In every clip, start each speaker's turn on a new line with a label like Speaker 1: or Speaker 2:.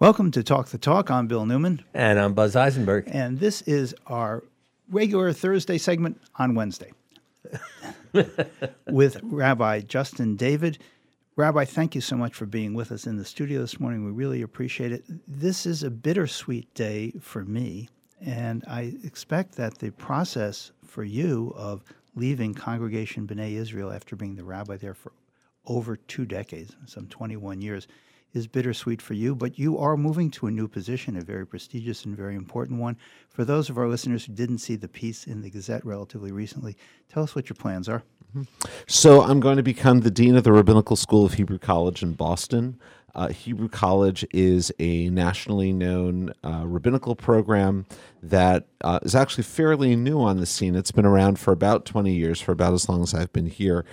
Speaker 1: Welcome to Talk the Talk. I'm Bill Newman.
Speaker 2: And I'm Buzz Eisenberg.
Speaker 1: And this is our regular Thursday segment on Wednesday with Rabbi Justin David. Rabbi, thank you so much for being with us in the studio this morning. We really appreciate it. This is a bittersweet day for me, and I expect that the process for you of leaving Congregation B'nai Israel after being the rabbi there for over two decades, some 21 years, is bittersweet for you, but you are moving to a new position, a very prestigious and very important one. For those of our listeners who didn't see the piece in the Gazette relatively recently, tell us what your plans are.
Speaker 3: So, I'm going to become the Dean of the Rabbinical School of Hebrew College in Boston. Uh, Hebrew College is a nationally known uh, rabbinical program that uh, is actually fairly new on the scene. It's been around for about 20 years, for about as long as I've been here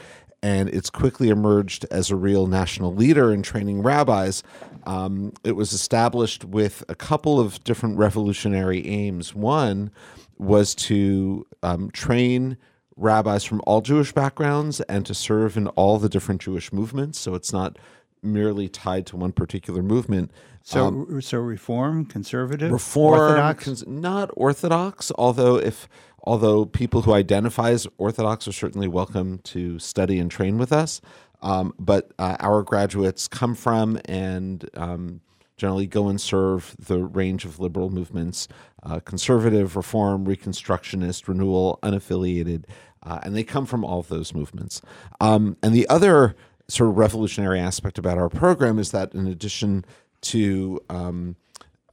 Speaker 3: and it's quickly emerged as a real national leader in training rabbis. Um, it was established with a couple of different revolutionary aims. One was to um, train rabbis from all Jewish backgrounds and to serve in all the different Jewish movements. So it's not merely tied to one particular movement.
Speaker 1: So, um, so reform, conservative,
Speaker 3: reform, orthodox, cons- not orthodox. Although if although people who identify as Orthodox are certainly welcome to study and train with us. Um, but uh, our graduates come from and um, generally go and serve the range of liberal movements uh, conservative, reform, reconstructionist, renewal, unaffiliated, uh, and they come from all of those movements. Um, and the other sort of revolutionary aspect about our program is that in addition to um,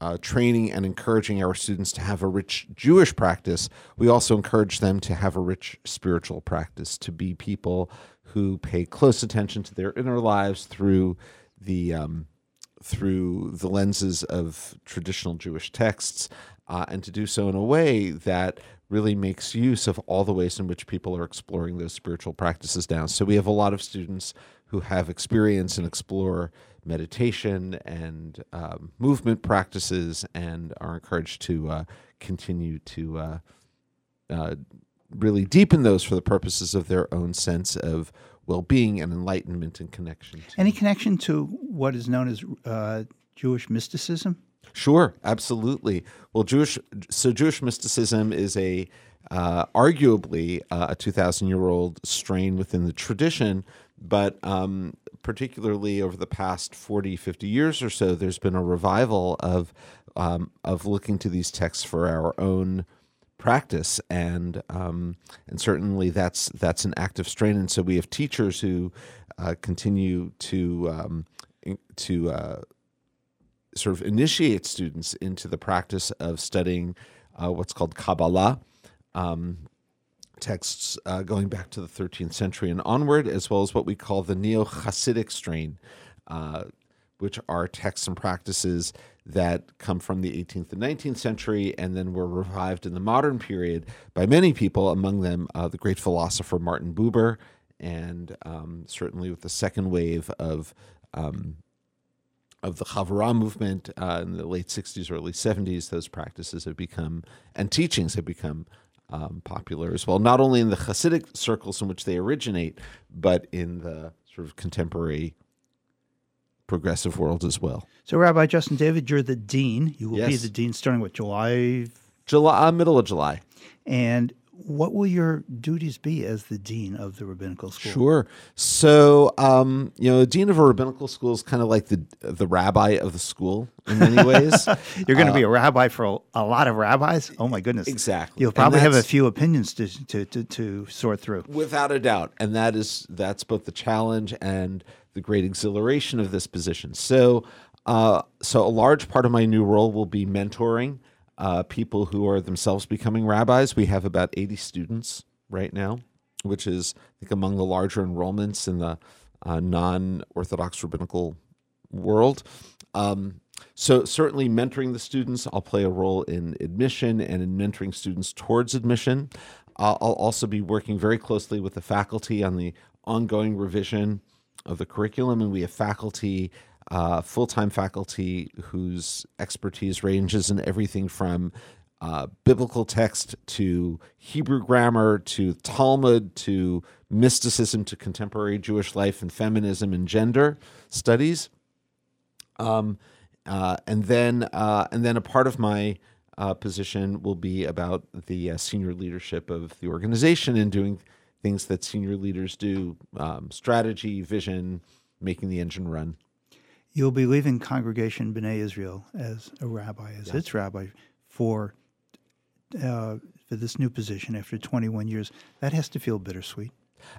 Speaker 3: uh, training and encouraging our students to have a rich Jewish practice, we also encourage them to have a rich spiritual practice, to be people who pay close attention to their inner lives through the um, through the lenses of traditional Jewish texts, uh, and to do so in a way that really makes use of all the ways in which people are exploring those spiritual practices now. So we have a lot of students who have experience and explore meditation and um, movement practices and are encouraged to uh, continue to uh, uh, really deepen those for the purposes of their own sense of well-being and enlightenment and connection.
Speaker 1: Any connection to what is known as uh, Jewish mysticism?
Speaker 3: Sure, absolutely. Well, Jewish so Jewish mysticism is a uh, arguably uh, a 2,000 year old strain within the tradition, but um, particularly over the past 40, 50 years or so, there's been a revival of um, of looking to these texts for our own practice, and um, and certainly that's that's an active strain. And so we have teachers who uh, continue to um, to uh, sort of initiate students into the practice of studying uh, what's called Kabbalah. Um, texts uh, going back to the 13th century and onward, as well as what we call the Neo Hasidic strain, uh, which are texts and practices that come from the 18th and 19th century and then were revived in the modern period by many people, among them uh, the great philosopher Martin Buber, and um, certainly with the second wave of. Um, of the Chavurah movement uh, in the late 60s, early 70s, those practices have become, and teachings have become um, popular as well, not only in the Hasidic circles in which they originate, but in the sort of contemporary progressive world as well.
Speaker 1: So, Rabbi Justin David, you're the dean. You will yes. be the dean starting with July,
Speaker 3: July, uh, middle of July,
Speaker 1: and what will your duties be as the dean of the rabbinical school?
Speaker 3: Sure. So, um, you know, the dean of a rabbinical school is kind of like the the rabbi of the school in many ways.
Speaker 1: You're going to uh, be a rabbi for a, a, lot of rabbis. Oh my goodness!
Speaker 3: Exactly.
Speaker 1: You'll probably have a few opinions to, to to to sort through.
Speaker 3: Without a doubt, and that is that's both the challenge and the great exhilaration of this position. So, uh, so a large part of my new role will be mentoring uh, people who are themselves becoming rabbis. We have about 80 students right now, which is, I think, among the larger enrollments in the uh, non Orthodox rabbinical world. Um, so, certainly, mentoring the students, I'll play a role in admission and in mentoring students towards admission. I'll also be working very closely with the faculty on the ongoing revision of the curriculum, and we have faculty uh, full time faculty whose expertise ranges in everything from uh, biblical text to Hebrew grammar to Talmud to mysticism to contemporary Jewish life and feminism and gender studies. Um, uh, and then uh, and then a part of my uh, position will be about the uh, senior leadership of the organization and doing things that senior leaders do: um, strategy, vision, making the engine run.
Speaker 1: You'll be leaving Congregation B'nai Israel as a rabbi, as yeah. its rabbi, for uh, for this new position after 21 years. That has to feel bittersweet.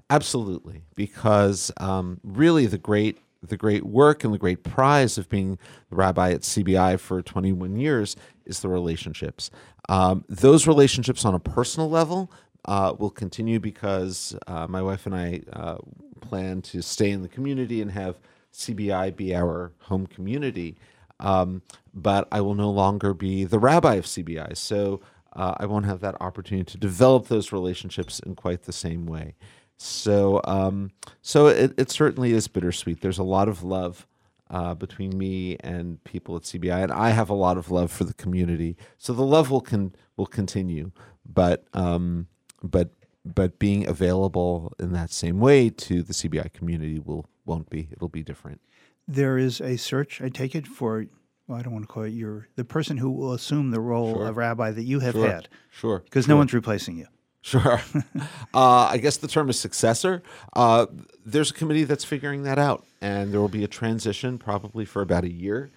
Speaker 3: Absolutely, because um, really the great the great work and the great prize of being the rabbi at CBI for 21 years is the relationships. Um, those relationships on a personal level uh, will continue because uh, my wife and I uh, plan to stay in the community and have CBI be our home community. Um, but I will no longer be the rabbi of CBI. So uh, I won't have that opportunity to develop those relationships in quite the same way. So, um, so it, it certainly is bittersweet. There's a lot of love uh, between me and people at CBI, and I have a lot of love for the community. So the love will con- will continue, but um, but but being available in that same way to the CBI community will won't be. It'll be different.
Speaker 1: There is a search. I take it for. Well, I don't want to call it your the person who will assume the role sure. of rabbi that you have
Speaker 3: sure.
Speaker 1: had.
Speaker 3: Sure.
Speaker 1: Because
Speaker 3: sure.
Speaker 1: no one's replacing you.
Speaker 3: Sure. uh, I guess the term is successor. Uh, there's a committee that's figuring that out, and there will be a transition probably for about a year.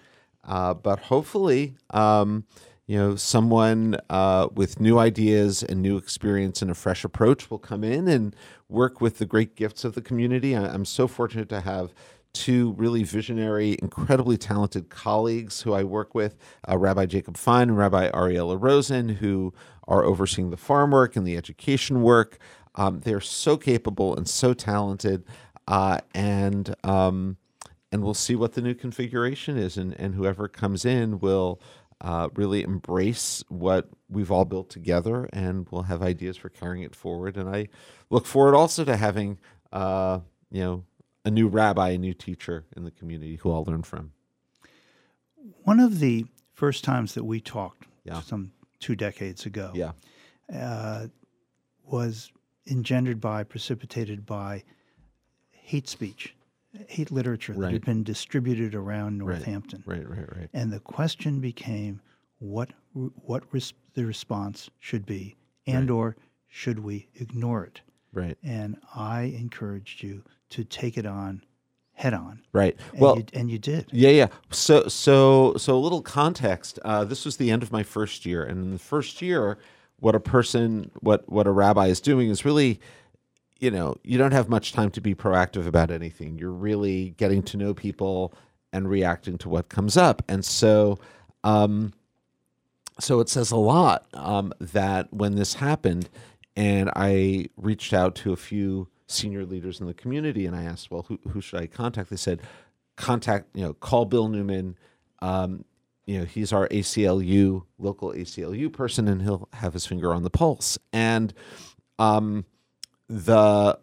Speaker 3: Uh, but hopefully, um, you know, someone uh, with new ideas and new experience and a fresh approach will come in and work with the great gifts of the community. I- I'm so fortunate to have two really visionary, incredibly talented colleagues who I work with uh, Rabbi Jacob Fine and Rabbi Ariella Rosen, who are overseeing the farm work and the education work. Um, they're so capable and so talented, uh, and um, and we'll see what the new configuration is, and, and whoever comes in will uh, really embrace what we've all built together, and we'll have ideas for carrying it forward. And I look forward also to having uh, you know a new rabbi, a new teacher in the community who I'll learn from.
Speaker 1: One of the first times that we talked,
Speaker 3: yeah.
Speaker 1: some two decades ago,
Speaker 3: yeah.
Speaker 1: Uh, was engendered by, precipitated by hate speech, hate literature
Speaker 3: right.
Speaker 1: that had been distributed around Northampton.
Speaker 3: Right, right, right. right.
Speaker 1: And the question became what what res- the response should be, and right. or should we ignore it?
Speaker 3: Right.
Speaker 1: And I encouraged you to take it on head on.
Speaker 3: Right.
Speaker 1: And
Speaker 3: well,
Speaker 1: you, and you did.
Speaker 3: Yeah, yeah. So, so, so a little context. Uh, this was the end of my first year, and in the first year, what a person, what what a rabbi is doing is really, you know, you don't have much time to be proactive about anything. You're really getting to know people and reacting to what comes up, and so. Um, so it says a lot um, that when this happened, and I reached out to a few senior leaders in the community, and I asked, well, who, who should I contact? They said, contact, you know, call Bill Newman. Um, you know, he's our ACLU, local ACLU person, and he'll have his finger on the pulse. And um, the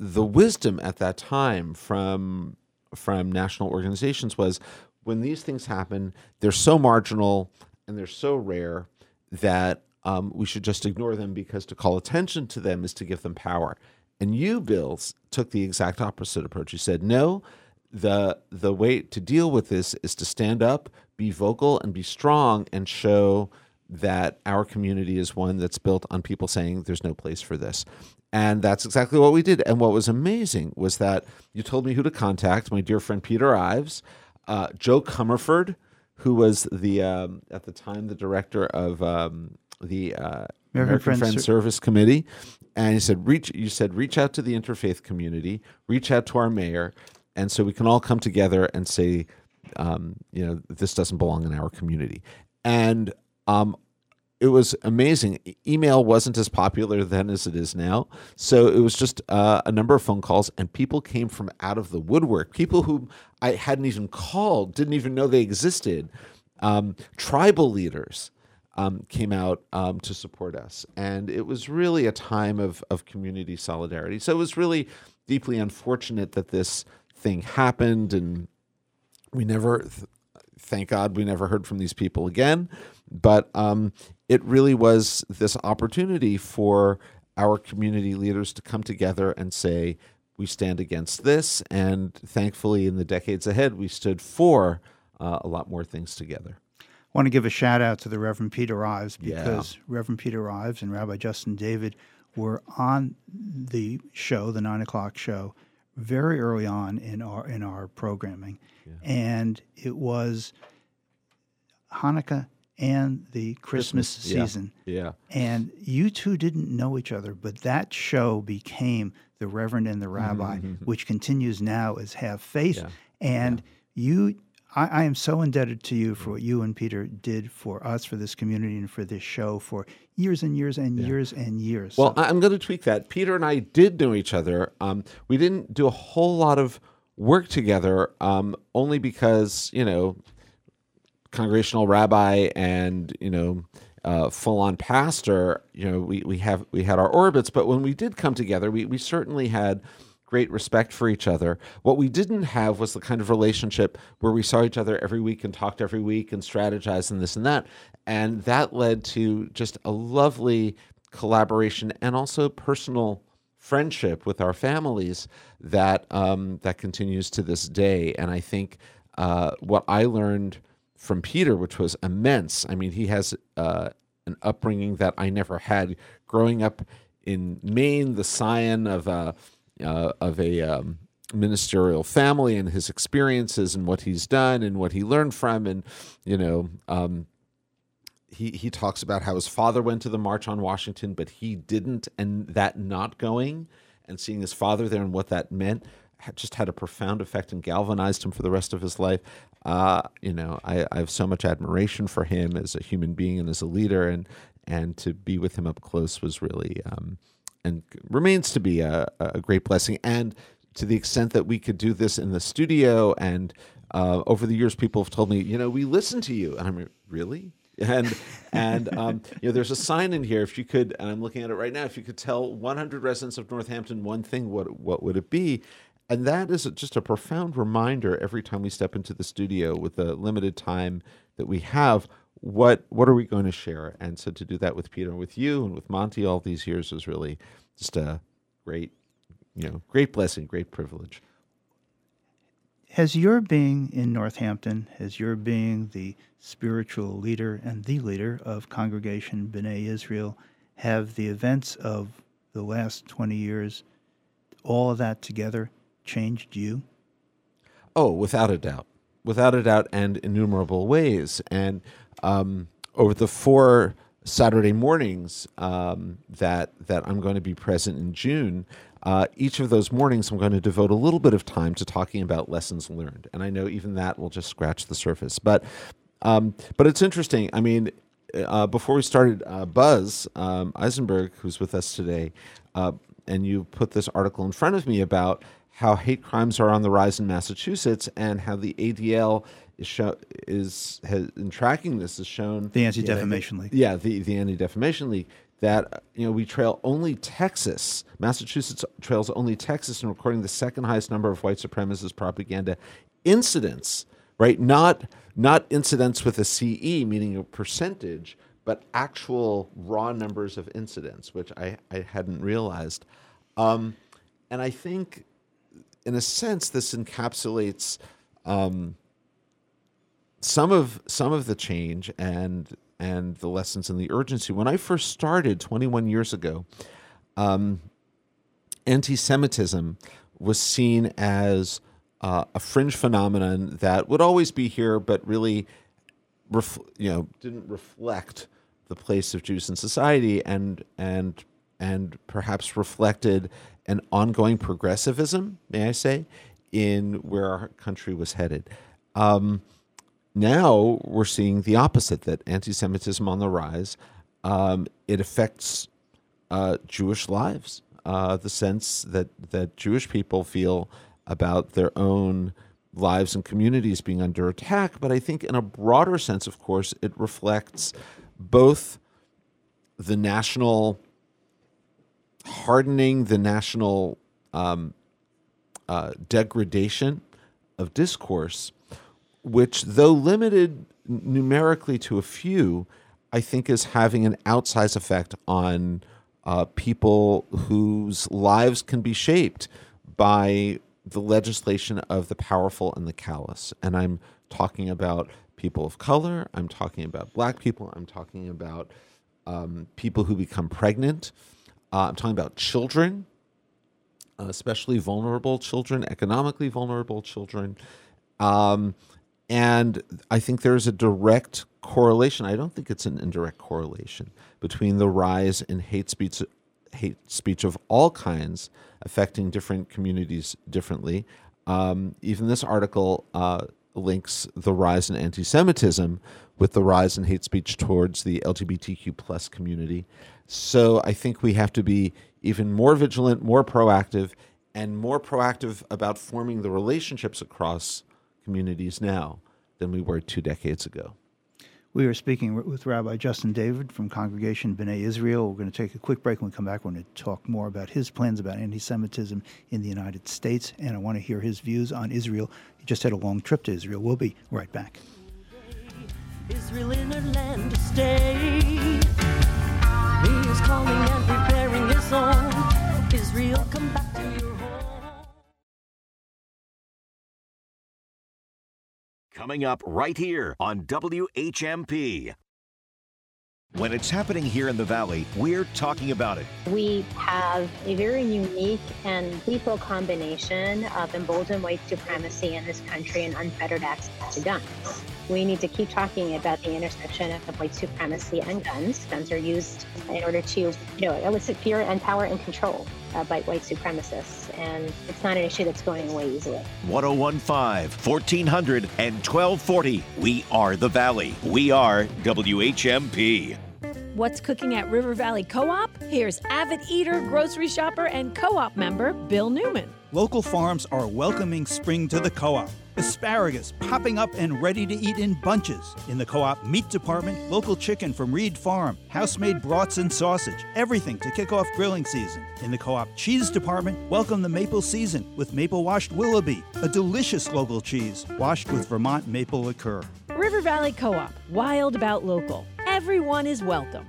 Speaker 3: the wisdom at that time from from national organizations was when these things happen, they're so marginal and they're so rare that um, we should just ignore them because to call attention to them is to give them power. And you, Bills, took the exact opposite approach. You said, no, the the way to deal with this is to stand up, be vocal, and be strong, and show that our community is one that's built on people saying there's no place for this. And that's exactly what we did. And what was amazing was that you told me who to contact. My dear friend Peter Ives, uh, Joe Comerford, who was the um, at the time the director of um, the uh, American, American Friends, Friends Service Committee, and he said, "Reach." You said, "Reach out to the interfaith community. Reach out to our mayor, and so we can all come together and say, um, you know, this doesn't belong in our community." And um, it was amazing. email wasn't as popular then as it is now, so it was just uh, a number of phone calls, and people came from out of the woodwork. People who I hadn't even called, didn't even know they existed. Um, tribal leaders um, came out um, to support us. And it was really a time of, of community solidarity. So it was really deeply unfortunate that this thing happened. And we never, thank God, we never heard from these people again. But um, it really was this opportunity for our community leaders to come together and say, we stand against this. And thankfully, in the decades ahead, we stood for uh, a lot more things together.
Speaker 1: I want to give a shout out to the Reverend Peter Ives
Speaker 3: Yeah.
Speaker 1: because Reverend Peter Ives and Rabbi Justin David were on the show, the nine o'clock show, very early on in our in our programming, and it was Hanukkah and the Christmas,
Speaker 3: Christmas,
Speaker 1: season.
Speaker 3: Yeah.
Speaker 1: And you two didn't know each other, but that show became The Reverend and the Rabbi, which continues now as Have Faith.
Speaker 3: Yeah.
Speaker 1: And you, I, I am so indebted to you for what you and Peter did for us, for this community, and for this show for years and years and years and years.
Speaker 3: Well,
Speaker 1: So-
Speaker 3: I'm going to tweak that. Peter and I did know each other. Um, we didn't do a whole lot of work together, um, only because you know, congregational rabbi and you know, uh, full-on pastor. You know, we we have we had our orbits, but when we did come together, we we certainly had great respect for each other. What we didn't have was the kind of relationship where we saw each other every week and talked every week and strategized and this and that. And that led to just a lovely collaboration and also personal friendship with our families that um, that continues to this day. And I think uh, what I learned from Peter, which was immense. I mean, he has uh, an upbringing that I never had. Growing up in Maine, the scion of a uh, of a um, ministerial family, and his experiences and what he's done and what he learned from, and you know. Um, he he talks about how his father went to the march on Washington, but he didn't, and that not going and seeing his father there and what that meant just had a profound effect and galvanized him for the rest of his life. Uh, you know, I, I have so much admiration for him as a human being and as a leader, and and to be with him up close was really um, and remains to be a, a great blessing. And to the extent that we could do this in the studio, and uh, over the years, people have told me, you know, we listen to you, and I'm like, really. And and um, you know, there's a sign in here. If you could, and I'm looking at it right now. If you could tell 100 residents of Northampton one thing, what what would it be? And that is just a profound reminder every time we step into the studio with the limited time that we have. What what are we going to share? And so to do that with Peter and with you and with Monty all these years was really just a great, you know, great blessing, great privilege.
Speaker 1: has your being in Northampton, has your being the spiritual leader and the leader of Congregation B'nai Israel, have the events of the last 20 years, all of that together, changed you?
Speaker 3: Oh, without a doubt, without a doubt, and innumerable ways. And um, over the four Saturday mornings um, that that I'm going to be present in June, uh, each of those mornings I'm going to devote a little bit of time to talking about lessons learned. And I know even that will just scratch the surface, but um, but it's interesting. I mean. Uh, before we started, uh, Buzz um, Eisenberg, who's with us today, uh, and you put this article in front of me about how hate crimes are on the rise in Massachusetts and how the ADL is show, is has in tracking this has shown
Speaker 1: The Anti Defamation League.
Speaker 3: yeah the the Anti Defamation League that you know we trail only Texas Massachusetts trails only Texas in recording the second highest number of white supremacist propaganda incidents right not not incidents with a CE meaning a percentage but actual raw numbers of incidents which I I hadn't realized um, and I think in a sense, this encapsulates um, some of some of the change and and the lessons and the urgency. When I first started 21 years ago, um, anti-Semitism was seen as uh, a fringe phenomenon that would always be here, but really, ref- you know, didn't reflect the place of Jews in society, and and and perhaps reflected an ongoing progressivism, may I say, in where our country was headed. Um, now we're seeing the opposite that anti Semitism on the rise. Um, it affects uh, Jewish lives, uh, the sense that, that Jewish people feel about their own lives and communities being under attack. But I think, in a broader sense, of course, it reflects both the national hardening the national um, uh, degradation of discourse, which, though limited numerically to a few, I think is having an outsized effect on uh, people whose lives can be shaped by the legislation of the powerful and the callous. And I'm talking about people of color. I'm talking about black people. I'm talking about um, people who become pregnant. Uh, I'm talking about children, uh, especially vulnerable children, economically vulnerable children. Um, and I think there's a direct correlation. I don't think it's an indirect correlation between the rise in hate speech, hate speech of all kinds, affecting different communities differently. Um, even this article uh, links the rise in anti-Semitism with the rise in hate speech towards the LGBTQ plus community. So I think we have to be even more vigilant, more proactive, and more proactive about forming the relationships across communities now than we were two decades ago.
Speaker 1: We are speaking with Rabbi Justin David from Congregation B'nai Israel. We're going to take a quick break. When we come back, we're going to talk more about his plans about anti Semitism in the United States, and I want to hear his views on Israel. He just had a long trip to Israel. We'll be right back. Israel in her land to stay.
Speaker 2: Coming up right here on WHMP. When it's happening here in the Valley, we're talking about it.
Speaker 4: We have a very unique and lethal combination of emboldened white supremacy in this country and unfettered access to guns. We need to keep talking about the intersection of white supremacy and guns. Guns are used in order to, you know, elicit fear and power and control uh, by white supremacists. And it's not an issue that's going away easily.
Speaker 2: 1015, 1400, and 1240. We are the Valley. We are WHMP.
Speaker 5: What's cooking at River Valley Co op? Here's avid eater, grocery shopper, and co op member Bill Newman.
Speaker 6: Local farms are welcoming spring to the co op. Asparagus popping up and ready to eat in bunches. In the co op meat department, local chicken from Reed Farm, house made brats and sausage, everything to kick off grilling season. In the co op cheese department, welcome the maple season with maple washed Willoughby, a delicious local cheese washed with Vermont maple liqueur.
Speaker 5: River Valley Co op, wild about local. Everyone is welcome.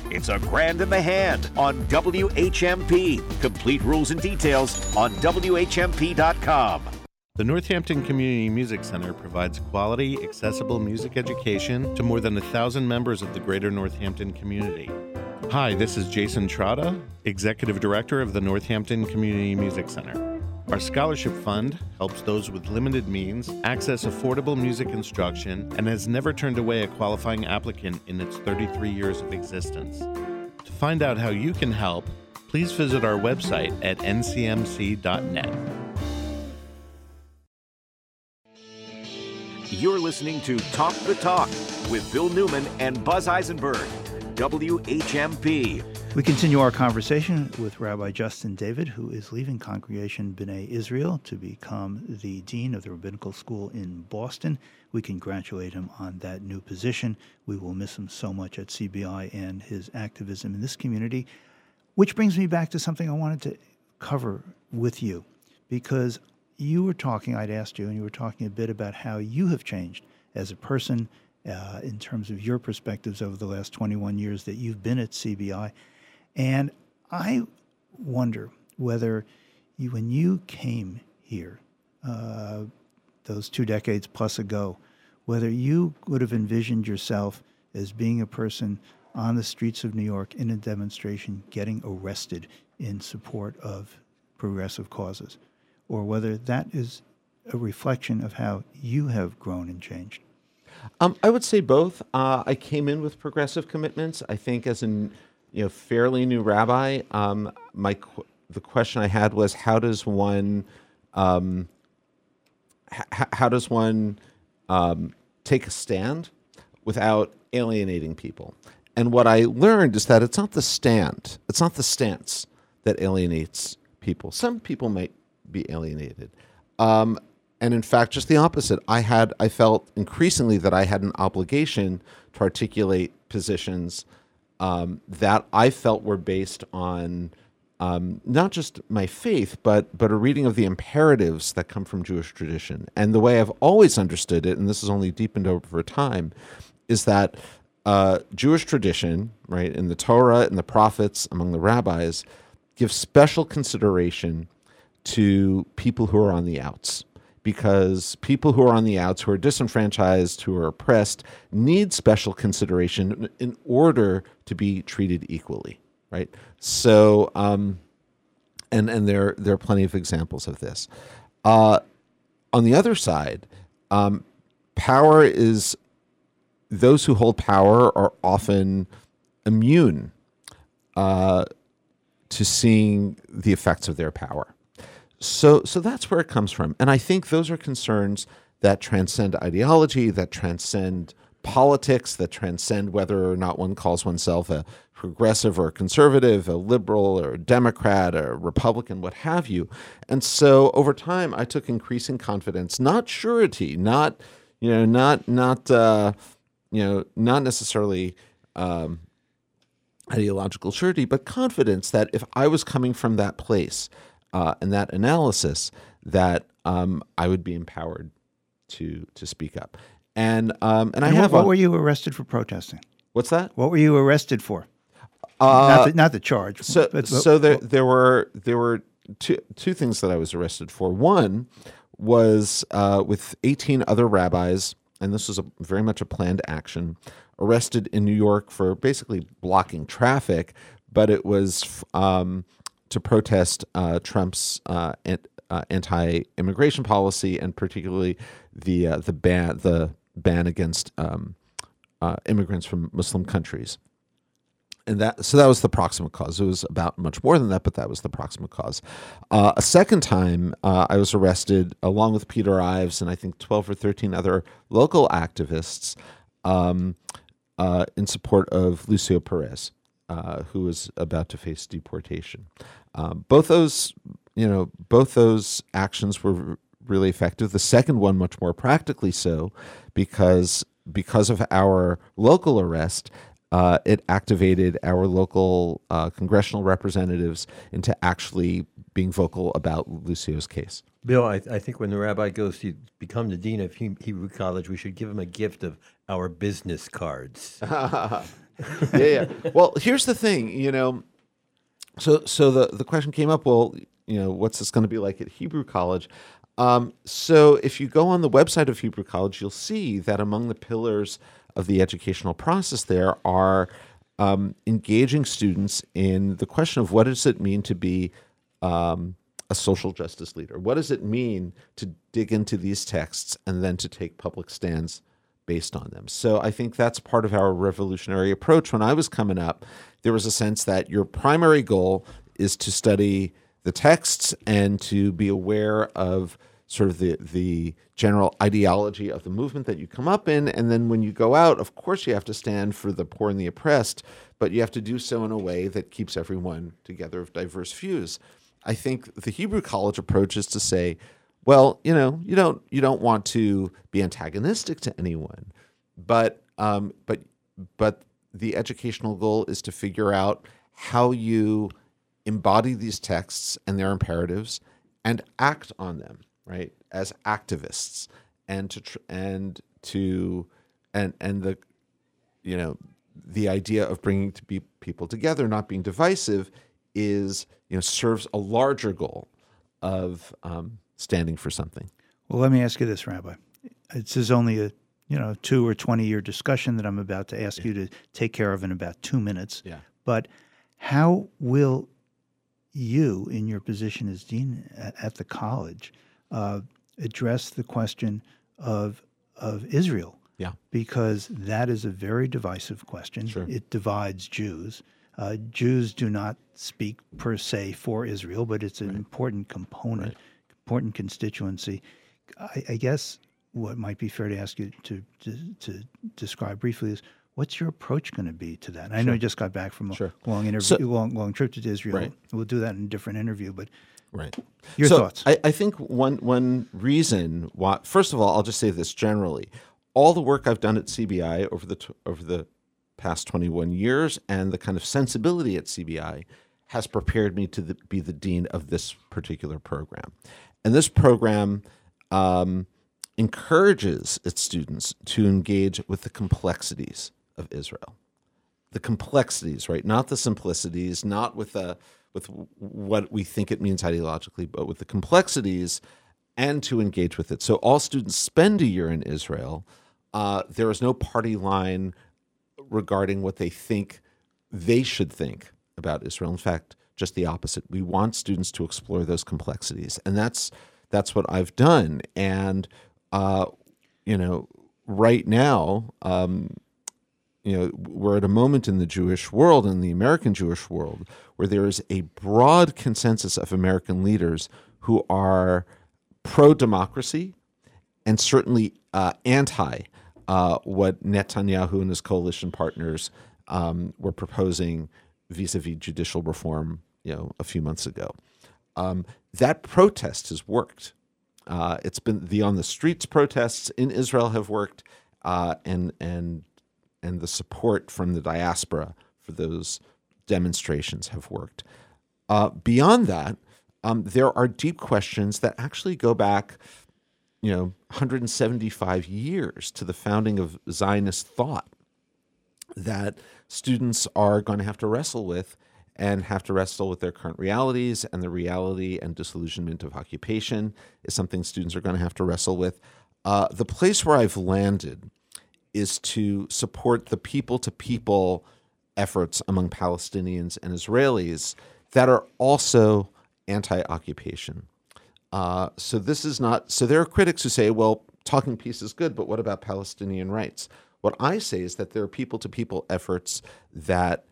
Speaker 2: It's a grand in the hand on WHMP. Complete rules and details on WHMP.com.
Speaker 7: The Northampton Community Music Center provides quality, accessible music education to more than a thousand members of the greater Northampton community. Hi, this is Jason Trotta, Executive Director of the Northampton Community Music Center. Our scholarship fund helps those with limited means access affordable music instruction and has never turned away a qualifying applicant in its 33 years of existence. To find out how you can help, please visit our website at ncmc.net.
Speaker 2: You're listening to Talk the Talk with Bill Newman and Buzz Eisenberg, WHMP.
Speaker 1: We continue our conversation with Rabbi Justin David, who is leaving Congregation B'nai Israel to become the Dean of the Rabbinical School in Boston. We congratulate him on that new position. We will miss him so much at CBI and his activism in this community. Which brings me back to something I wanted to cover with you, because you were talking, I'd asked you, and you were talking a bit about how you have changed as a person uh, in terms of your perspectives over the last 21 years that you've been at CBI. And I wonder whether you, when you came here, uh, those two decades plus ago, whether you would have envisioned yourself as being a person on the streets of New York in a demonstration getting arrested in support of progressive causes, or whether that is a reflection of how you have grown and changed.
Speaker 3: Um, I would say both. Uh, I came in with progressive commitments. I think as an you know fairly new rabbi, um, my qu- the question I had was how does one um, h- how does one um, take a stand without alienating people? And what I learned is that it's not the stand, it's not the stance that alienates people. Some people might be alienated. Um, and in fact, just the opposite. I had, I felt increasingly that I had an obligation to articulate positions um, that I felt were based on um, not just my faith, but but a reading of the imperatives that come from Jewish tradition. And the way I've always understood it, and this has only deepened over time, is that uh, Jewish tradition, right, in the Torah and the prophets, among the rabbis, give special consideration to people who are on the outs because people who are on the outs, who are disenfranchised, who are oppressed, need special consideration in order to be treated equally, right? So, um, and and there there are plenty of examples of this. Uh, on the other side, um, power is those who hold power are often immune uh, to seeing the effects of their power. So, so that's where it comes from. And I think those are concerns that transcend ideology, that transcend politics, that transcend whether or not one calls oneself a progressive or a conservative, a liberal or a Democrat or a Republican, what have you. And so over time, I took increasing confidence, not surety, not, you know, not, not, uh, you know, not necessarily um, ideological surety, but confidence that if I was coming from that place, uh, and that analysis that um, I would be empowered to to speak up. And um, and,
Speaker 1: and I
Speaker 3: have.
Speaker 1: What,
Speaker 3: a,
Speaker 1: were you arrested for protesting?
Speaker 3: What's that?
Speaker 1: What were you arrested for?
Speaker 3: Uh,
Speaker 1: not, the, not the charge.
Speaker 3: So
Speaker 1: but, but,
Speaker 3: so there there were there were two two things that I was arrested for. One was uh, with 18 other rabbis, and this was a, very much a planned action. Arrested in New York for basically blocking traffic, but it was um, to protest uh, Trump's uh, uh, anti-immigration policy and particularly the uh, the ban the ban against um, uh, immigrants from Muslim countries. And that so that was the proximate cause. It was about much more than that, but that was the proximate cause. A second time, I was arrested along with Peter Ives and I think twelve or thirteen other local activists um, in support of Lucio Perez. Uh, who was about to face deportation. Um, both those, you know, both those actions were really effective. The second one, much more practically so, because because of our local arrest, uh, it activated our local uh, congressional representatives into actually being vocal about Lucio's case.
Speaker 8: Bill, I, I, think when the rabbi goes to become the dean of Hebrew College, we should give him a gift of our business cards.
Speaker 3: yeah, yeah. Well, here's the thing, you know, so so the the question came up. Well, you know, what's this going to be like at Hebrew College? Um, so if you go on the website of Hebrew College, you'll see that among the pillars of the educational process there are um, engaging students in the question of what does it mean to be um, a social justice leader? What does it mean to dig into these texts and then to take public stands based on them. So I think that's part of our revolutionary approach. When I was coming up, there was a sense that your primary goal is to study the texts and to be aware of sort of the the general ideology of the movement that you come up in and then when you go out of course you have to stand for the poor and the oppressed but you have to do so in a way that keeps everyone together of diverse views i think the hebrew college approach is to say well, you know, you don't you don't want to be antagonistic to anyone, but um, but but the educational goal is to figure out how you embody these texts and their imperatives and act on them, right, as activists, and to tr- and to and and the you know the idea of bringing to be people together, not being divisive, is you know serves a larger goal of um, standing for something.
Speaker 1: Well, let me ask you this, Rabbi. This is only a you know two or twenty year discussion that I'm about to ask yeah. you to take care of in about two minutes.
Speaker 3: Yeah.
Speaker 1: But how will you, in your position as dean at, the college, uh, address the question of of Israel?
Speaker 3: Yeah.
Speaker 1: Because that is a very divisive question.
Speaker 3: Sure.
Speaker 1: It divides Jews. Uh, Jews do not speak per se for Israel, but it's an right. important component. Right important constituency. I, I, guess what might be fair to ask you to, to, to describe briefly is what's your approach going to be to that? And I know you just got back from a
Speaker 3: sure.
Speaker 1: long interview, so, long long trip to Israel.
Speaker 3: Right.
Speaker 1: We'll do that in a different interview, but
Speaker 3: right.
Speaker 1: Your
Speaker 3: so
Speaker 1: thoughts?
Speaker 3: I, I think one one reason why. First of all, I'll just say this generally: all the work I've done at CBI over the over the past 21 years and the kind of sensibility at CBI has prepared me to the, be the dean of this particular program. And this program um, encourages its students to engage with the complexities of Israel. The complexities, right? Not the simplicities, not with the with what we think it means ideologically, but with the complexities and to engage with it. So all students spend a year in Israel. Uh, there is no party line regarding what they think they should think about Israel. In fact, just the opposite. We want students to explore those complexities, and that's that's what I've done. And uh, you know, right now, um, you know, we're at a moment in the Jewish world, in the American Jewish world, where there is a broad consensus of American leaders who are pro democracy and certainly uh, anti uh, what Netanyahu and his coalition partners um, were proposing vis-a-vis judicial reform, you know, a few months ago. Um, that protest has worked. Uh, it's been the on the streets protests in Israel have worked, uh, and and and the support from the diaspora for those demonstrations have worked. Uh, beyond that, um, there are deep questions that actually go back, you know, 175 years to the founding of Zionist thought that students are going to have to wrestle with and have to wrestle with their current realities and the reality and disillusionment of occupation is something students are going to have to wrestle with. Uh, the place where I've landed is to support the people to people efforts among Palestinians and Israelis that are also anti occupation. Uh, so this is not, so there are critics who say, well, talking peace is good, but what about Palestinian rights? What I say is that there are people to people efforts that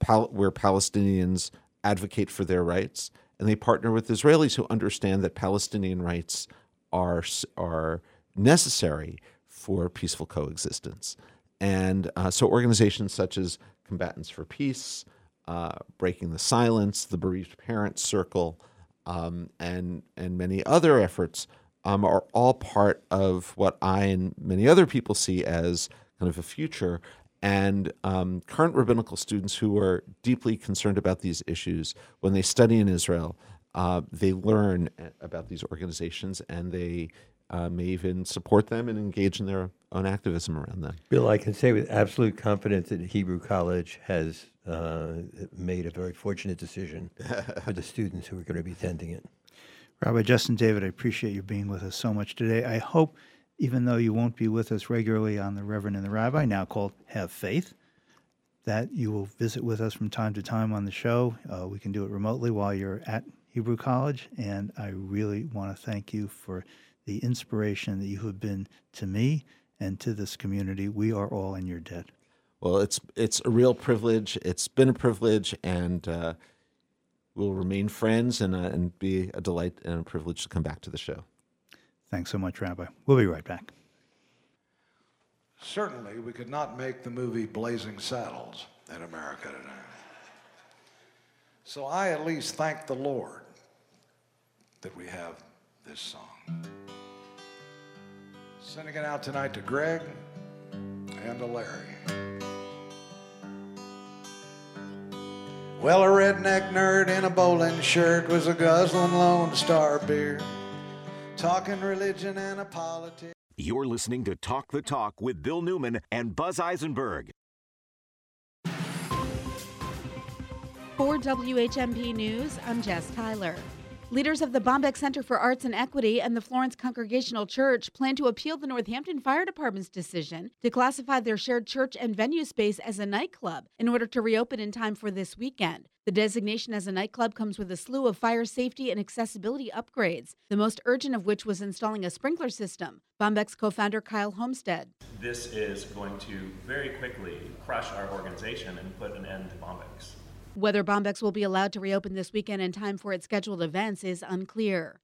Speaker 3: pal- where Palestinians advocate for their rights and they partner with Israelis who understand that Palestinian rights are are necessary for peaceful coexistence. And uh, so organizations such as Combatants for Peace, uh, Breaking the Silence, the Bereaved Parents Circle, um, and and many other efforts um, are all part of what I and many other people see as kind of a future. And um, current rabbinical students who are deeply concerned about these issues, when they study in Israel, uh, they learn about these organizations and they uh, may even support them and engage in their own activism around them.
Speaker 8: Bill, I can say with absolute confidence that Hebrew College has uh, made a very fortunate decision for the students who are going to be attending it.
Speaker 1: Rabbi Justin David, I appreciate you being with us so much today. I hope, even though you won't be with us regularly on the Reverend and the Rabbi, now called Have Faith, that you will visit with us from time to time on the show. Uh, we can do it remotely while you're at Hebrew College, and I really want to thank you for the inspiration that you have been to me and to this community. We are all in your debt.
Speaker 3: Well, it's it's a real privilege. It's been a privilege, and uh, we'll remain friends, and uh, and be a delight and a privilege to come back to the show.
Speaker 1: Thanks so much, Rabbi. We'll be right back.
Speaker 9: Certainly, we could not make the movie Blazing Saddles in America today. So I at least thank the Lord that we have this song. Sending it out tonight to Greg and to Larry. Well, a redneck nerd in a bowling shirt was a guzzling Lone Star beer, talking religion and a politics.
Speaker 2: You're listening to Talk the Talk with Bill Newman and Buzz Eisenberg.
Speaker 10: For WHMP News, I'm Jess Tyler. Leaders of the Bombyx Center for Arts and Equity and the Florence Congregational Church plan to appeal the Northampton Fire Department's decision to classify their shared church and venue space as a nightclub in order to reopen in time for this weekend. The designation as a nightclub comes with a slew of fire safety and accessibility upgrades, the most urgent of which was installing a sprinkler system. Bombyx co founder Kyle Homstead.
Speaker 11: This is going to very quickly crush our organization and put an end to Bombyx.
Speaker 10: Whether Bombyx will be allowed to reopen this weekend in time for its scheduled events is unclear.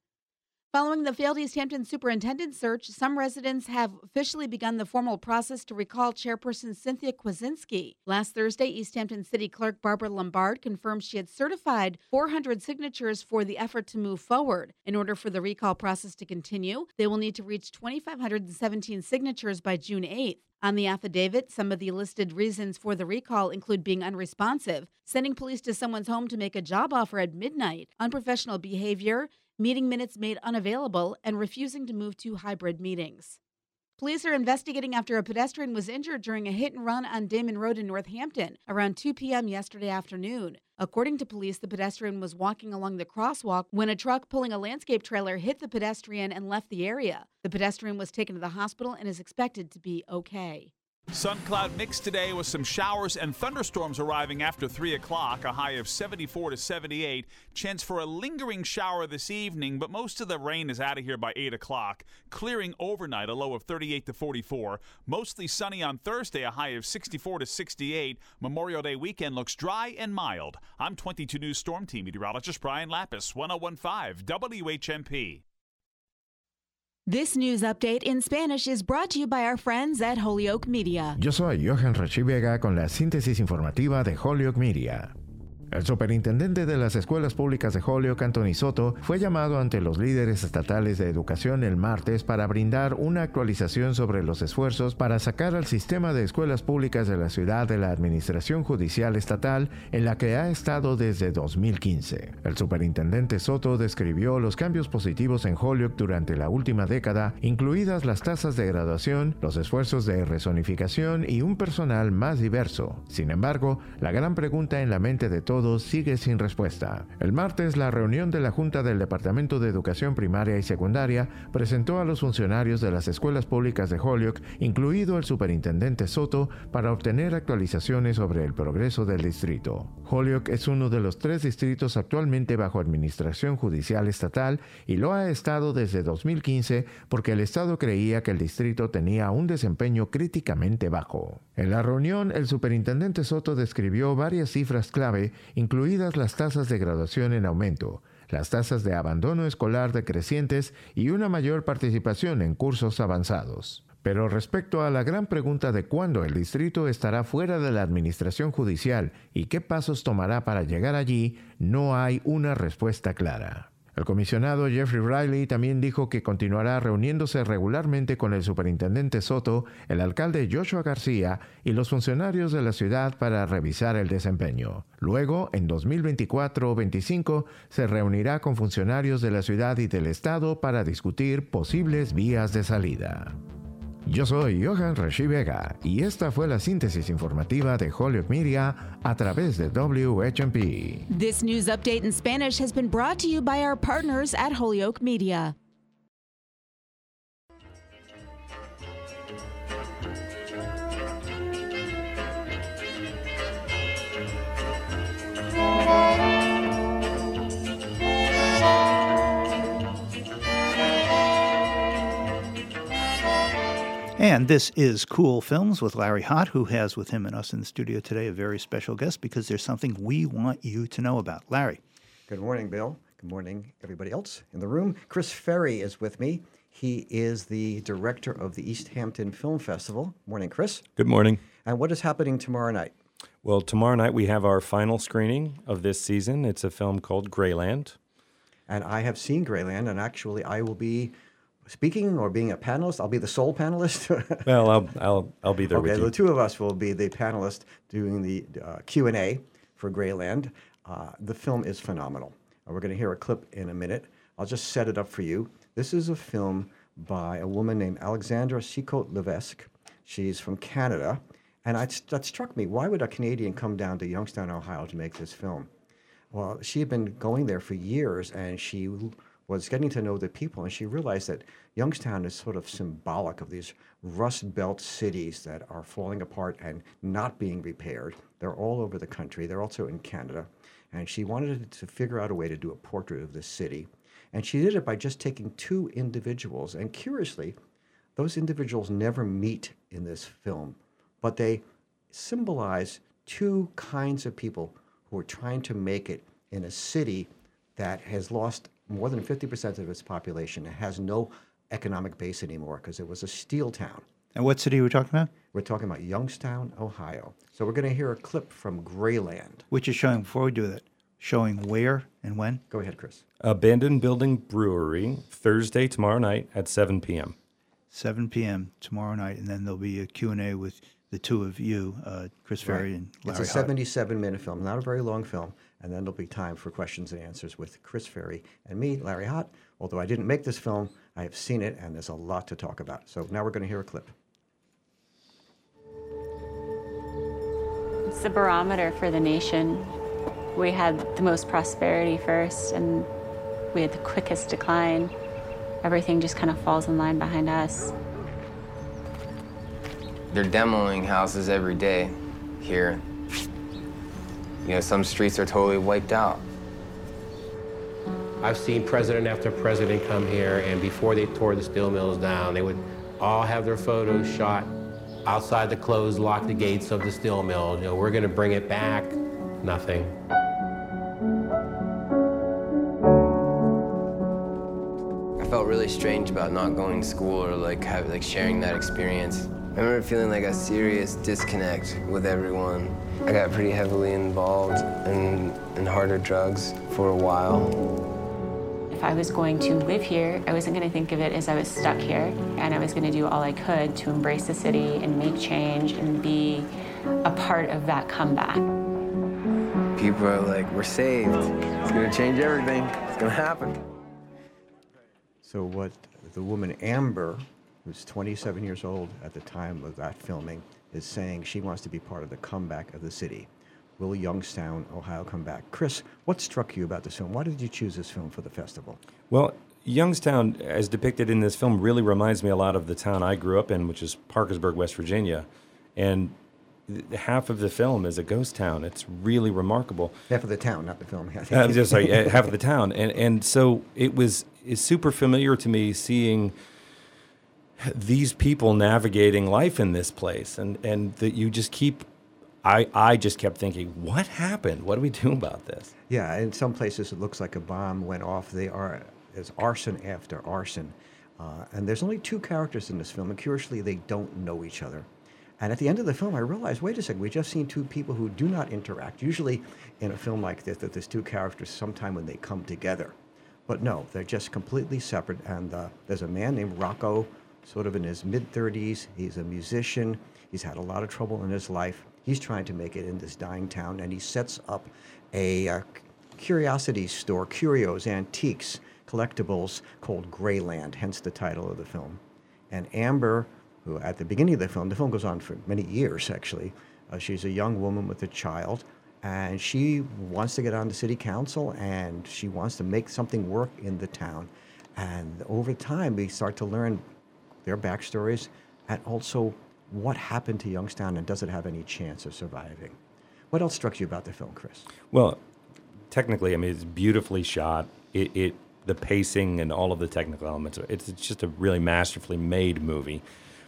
Speaker 10: Following the failed East Hampton superintendent search, some residents have officially begun the formal process to recall chairperson Cynthia Kwiecinski. Last Thursday, East Hampton City Clerk Barbara Lombard confirmed she had certified 400 signatures for the effort to move forward. In order for the recall process to continue, they will need to reach 2,517 signatures by June 8th. On the affidavit, some of the listed reasons for the recall include being unresponsive, sending police to someone's home to make a job offer at midnight, unprofessional behavior, meeting minutes made unavailable, and refusing to move to hybrid meetings. Police are investigating after a pedestrian was injured during a hit and run on Damon Road in Northampton around 2 p.m. yesterday afternoon. According to police, the pedestrian was walking along the crosswalk when a truck pulling a landscape trailer hit the pedestrian and left the area. The pedestrian was taken to the hospital and is expected to be okay.
Speaker 12: Sun cloud mix today with some showers and thunderstorms arriving after 3 o'clock, a high of 74 to 78. Chance for a lingering shower this evening, but most of the rain is out of here by 8 o'clock. Clearing overnight, a low of 38 to 44. Mostly sunny on Thursday, a high of 64 to 68. Memorial Day weekend looks dry and mild. I'm 22 News Storm Team meteorologist Brian Lapis, 1015 WHMP.
Speaker 10: This news update in Spanish is brought to you by our friends at Holyoke Media.
Speaker 13: Yo soy Johan Rachi Vega con la síntesis informativa de Holyoke Media. El superintendente de las escuelas públicas de Holyoke, Anthony Soto, fue llamado ante los líderes estatales de educación el martes para brindar una actualización sobre los esfuerzos para sacar al sistema de escuelas públicas de la ciudad de la administración judicial estatal en la que ha estado desde 2015. El superintendente Soto describió los cambios positivos en Holyoke durante la última década, incluidas las tasas de graduación, los esfuerzos de rezonificación y un personal más diverso. Sin embargo, la gran pregunta en la mente de todos sigue sin respuesta. El martes, la reunión de la Junta del Departamento de Educación Primaria y Secundaria presentó a los funcionarios de las escuelas públicas de Holyoke, incluido el superintendente Soto, para obtener actualizaciones sobre el progreso del distrito. Holyoke es uno de los tres distritos actualmente bajo administración judicial estatal y lo ha estado desde 2015 porque el Estado creía que el distrito tenía un desempeño críticamente bajo. En la reunión, el superintendente Soto describió varias cifras clave incluidas las tasas de graduación en aumento, las tasas de abandono escolar decrecientes y una mayor participación en cursos avanzados. Pero respecto a la gran pregunta de cuándo el distrito estará fuera de la administración judicial y qué pasos tomará para llegar allí, no hay una respuesta clara. El comisionado Jeffrey Riley también dijo que continuará reuniéndose regularmente con el superintendente Soto, el alcalde Joshua García y los funcionarios de la ciudad para revisar el desempeño. Luego, en 2024-25, se reunirá con funcionarios de la ciudad y del estado para discutir posibles vías de salida. Yo soy Johan Rashi Vega y esta fue la síntesis informativa de Holyoke Media a través de WHMP.
Speaker 10: This news update in Spanish has been brought to you by our partners at Holyoke Media.
Speaker 1: And this is Cool Films with Larry Hott, who has with him and us in the studio today a very special guest because there's something we want you to know about. Larry.
Speaker 14: Good morning, Bill. Good morning, everybody else in the room. Chris Ferry is with me. He is the director of the East Hampton Film Festival. Morning, Chris.
Speaker 15: Good morning.
Speaker 14: And what is happening tomorrow night?
Speaker 15: Well, tomorrow night we have our final screening of this season. It's a film called Greyland.
Speaker 14: And I have seen Greyland, and actually, I will be speaking or being a panelist. I'll be the sole panelist.
Speaker 15: well, I'll, I'll, I'll be there
Speaker 14: okay,
Speaker 15: with you.
Speaker 14: the two of us will be the panelists doing the uh, Q&A for Greyland. Uh, the film is phenomenal. Uh, we're going to hear a clip in a minute. I'll just set it up for you. This is a film by a woman named Alexandra Sicotte Levesque. She's from Canada. And I, that struck me. Why would a Canadian come down to Youngstown, Ohio to make this film? Well, she had been going there for years and she was getting to know the people, and she realized that Youngstown is sort of symbolic of these Rust Belt cities that are falling apart and not being repaired. They're all over the country. They're also in Canada. And she wanted to figure out a way to do a portrait of this city. And she did it by just taking two individuals. And curiously, those individuals never meet in this film, but they symbolize two kinds of people who are trying to make it in a city that has lost more than 50% of its population. It has no economic base anymore because it was a steel town.
Speaker 1: And what city are we talking about?
Speaker 14: We're talking about Youngstown, Ohio. So we're going to hear a clip from Greyland.
Speaker 1: Which is showing, before we do that, showing where and when?
Speaker 14: Go ahead, Chris.
Speaker 15: Abandoned Building Brewery, Thursday, tomorrow night at 7 p.m.
Speaker 1: 7 p.m. tomorrow night, and then there'll be a Q&A with the two of you, uh, Chris Ferry and Larry
Speaker 14: It's a 77 minute film, not a very long film. And then there'll be time for questions and answers with Chris Ferry and me, Larry Hott. Although I didn't make this film, I have seen it, and there's a lot to talk about. So now we're going to hear a clip.
Speaker 16: It's the barometer for the nation. We had the most prosperity first, and we had the quickest decline. Everything just kind of falls in line behind us.
Speaker 17: They're demoing houses every day here. You know, some streets are totally wiped out.
Speaker 18: I've seen president after president come here, and before they tore the steel mills down, they would all have their photos shot outside the closed, lock the gates of the steel mill. You know, we're going to bring it back. Nothing.
Speaker 17: I felt really strange about not going to school or like have, like sharing that experience. I remember feeling like a serious disconnect with everyone. I got pretty heavily involved in, in harder drugs for a while.
Speaker 16: If I was going to live here, I wasn't going to think of it as I was stuck here, and I was going to do all I could to embrace the city and make change and be a part of that comeback.
Speaker 17: People are like, we're saved. It's gonna change everything. It's gonna happen.
Speaker 14: So, what the woman Amber, who's 27 years old at the time of that filming, is saying she wants to be part of the comeback of the city. Will Youngstown, Ohio come back? Chris, what struck you about this film? Why did you choose this film for the festival?
Speaker 15: Well, Youngstown, as depicted in this film, really reminds me a lot of the town I grew up in, which is Parkersburg, West Virginia. And th- half of the film is a ghost town. It's really remarkable.
Speaker 14: Half of the town, not the film.
Speaker 15: Uh, just sorry, half of the town, and and so it was is super familiar to me seeing these people navigating life in this place, and and that you just keep. I, I just kept thinking, what happened? What do we do about this?
Speaker 14: Yeah, in some places it looks like a bomb went off. They are there's arson after arson, uh, and there's only two characters in this film, and curiously they don't know each other. And at the end of the film, I realized, wait a second, we just seen two people who do not interact. Usually, in a film like this, that there's two characters sometime when they come together, but no, they're just completely separate. And uh, there's a man named Rocco, sort of in his mid 30s. He's a musician. He's had a lot of trouble in his life. He's trying to make it in this dying town, and he sets up a uh, curiosity store, curios, antiques, collectibles called Greyland, hence the title of the film. And Amber, who at the beginning of the film, the film goes on for many years actually, uh, she's a young woman with a child, and she wants to get on the city council and she wants to make something work in the town. And over time, we start to learn their backstories and also what happened to Youngstown and does it have any chance of surviving. What else struck you about the film, Chris?
Speaker 15: Well, technically, I mean, it's beautifully shot. It, it the pacing and all of the technical elements. It's, it's just a really masterfully made movie.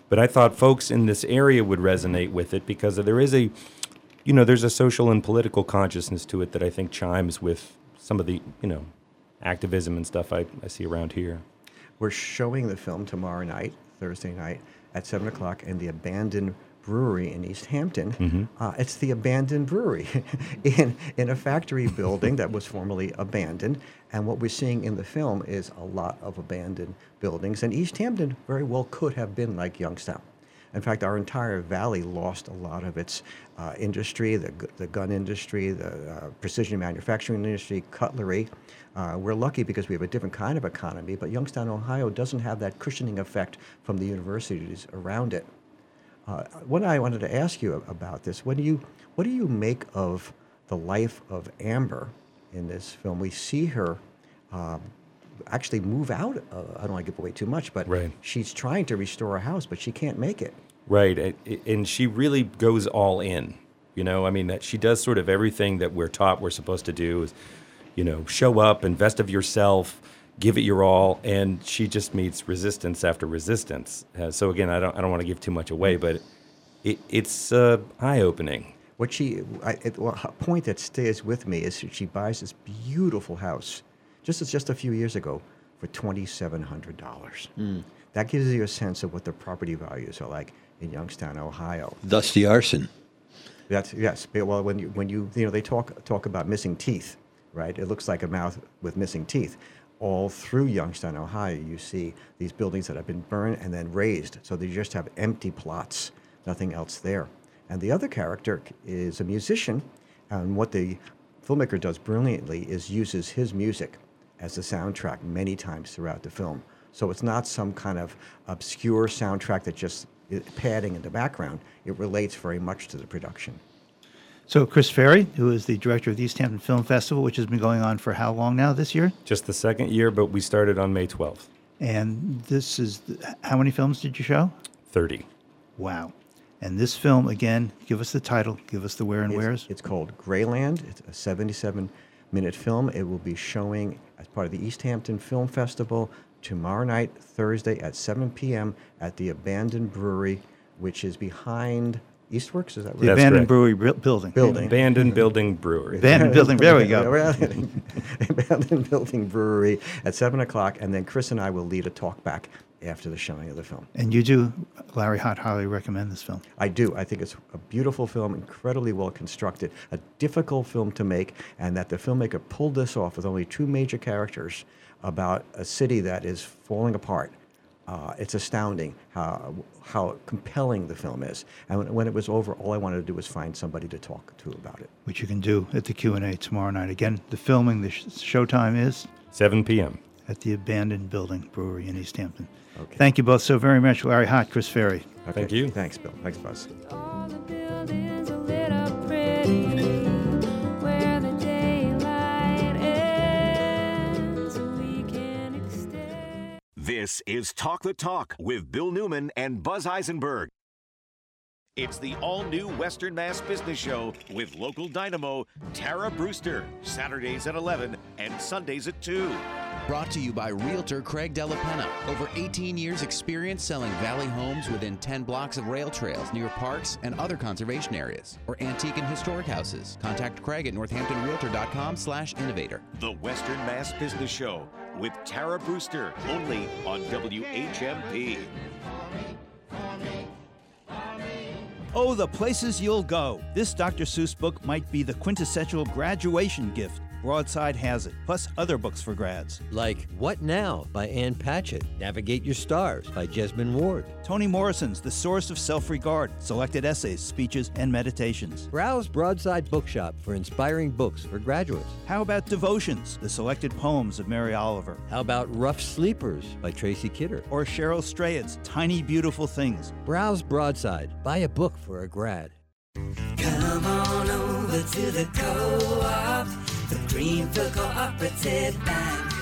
Speaker 15: But I thought folks in this area would resonate with it because there is a, you know, there's a social and political consciousness to it that I think chimes with some of the, you know, activism and stuff I, I see around here.
Speaker 14: We're showing the film tomorrow night, Thursday night, at 7 o'clock in the abandoned brewery in East Hampton.
Speaker 15: Mhm.
Speaker 14: Uh, it's the abandoned brewery in, in a factory building that was formerly abandoned. And what we're seeing in the film is a lot of abandoned buildings. And East Hampton very well could have been like Youngstown. In fact, our entire valley lost a lot of its uh, industry, the, the gun industry, the uh, precision manufacturing industry, cutlery. Uh, we're lucky because we have a different kind of economy, but Youngstown, Ohio doesn't have that cushioning effect from the universities around it. Uh, what I wanted to ask you about this, what do you, what do you make of the life of Amber in this film? We see her um, actually move out. Uh, I don't want to give away too much, but
Speaker 15: Right.
Speaker 14: she's trying to restore a house, but she can't make it.
Speaker 15: Right, and she really goes all in. You know, I mean, that she does sort of everything that we're taught we're supposed to do. Is, you know, show up, invest of yourself, give it your all, and she just meets resistance after resistance. Uh, so again, I don't, I don't want to give too much away, but it, it's uh, eye opening.
Speaker 14: What she, I, it, well, a point that stays with me is she buys this beautiful house just as just a few years ago for $2,700.
Speaker 8: Mm.
Speaker 14: That gives you a sense of what the property values are like in Youngstown, Ohio.
Speaker 8: Thus the arson.
Speaker 14: That's yes. but, Well, when you when you you know they talk talk about missing teeth, right? It looks like a mouth with missing teeth. All through Youngstown, Ohio, you see these buildings that have been burned and then razed, so they just have empty plots, nothing else there. And the other character is a musician, and what the filmmaker does brilliantly is uses his music as the soundtrack many times throughout the film. So it's not some kind of obscure soundtrack that just padding in the background. It relates very much to the production.
Speaker 1: So, Chris Ferry, who is the director of the East Hampton Film Festival, which has been going on for how long now this year?
Speaker 15: Just the second year, but we started on May 12th.
Speaker 1: And this is the, how many films did you show?
Speaker 15: 30.
Speaker 1: Wow. And this film, again, give us the title, give us the where and
Speaker 14: It's-
Speaker 1: wheres.
Speaker 14: It's called Greyland. It's a 77 minute film. It will be showing as part of the East Hampton Film Festival tomorrow night, Thursday at 7 p.m. at the Abandoned Brewery, which is behind Eastworks. Is that right?
Speaker 1: The abandoned brewery bu- building.
Speaker 14: Building.
Speaker 15: Abandoned building brewery.
Speaker 1: Abandoned building. There we go.
Speaker 14: Abandoned Building Brewery at 7 o'clock. And then Chris and I will lead a talk back after the showing of the film.
Speaker 1: And you do, Larry Hott, highly recommend this film.
Speaker 14: I do. I think it's a beautiful film, incredibly well constructed, a difficult film to make, and that the filmmaker pulled this off with only two major characters about a city that is falling apart. Uh, it's astounding how how compelling the film is. And when, when it was over, all I wanted to do was find somebody to talk to about it.
Speaker 1: Which you can do at the Q&A tomorrow night. Again, the filming, the sh- showtime is?
Speaker 15: 7 p.m.
Speaker 1: At the Abandoned Building Brewery in East Hampton. Okay. Thank you both so very much, Larry Hott, Chris Ferry. Okay.
Speaker 15: Thank you.
Speaker 14: Thanks, Bill. Thanks, Buzz.
Speaker 2: This is Talk the Talk with Bill Newman and Buzz Eisenberg. It's the all new Western Mass Business Show with local dynamo Tara Brewster, Saturdays at 11 and Sundays at 2.
Speaker 19: Brought to you by Realtor Craig Della Penna. Over 18 years experience selling valley homes within 10 blocks of rail trails near parks and other conservation areas or antique and historic houses. Contact Craig at northamptonrealtor.com slash innovator.
Speaker 2: The Western Mass Business Show with Tara Brewster, only on WHMP.
Speaker 6: Oh, the places you'll go. This Dr. Seuss book might be the quintessential graduation gift. Broadside has it, plus other books for grads.
Speaker 8: Like What Now by Ann Patchett, Navigate Your Stars by Jesmyn Ward.
Speaker 6: Toni Morrison's The Source of Self Regard, selected essays, speeches, and meditations.
Speaker 8: Browse Broadside Bookshop for inspiring books for graduates.
Speaker 6: How about Devotions, the selected poems of Mary Oliver?
Speaker 8: How about Rough Sleepers by Tracy Kidder?
Speaker 6: Or Cheryl Strayed's Tiny Beautiful Things.
Speaker 8: Browse Broadside. Buy a book for a grad.
Speaker 20: Come on over to the co-op, the Greenfield Cooperative Bank.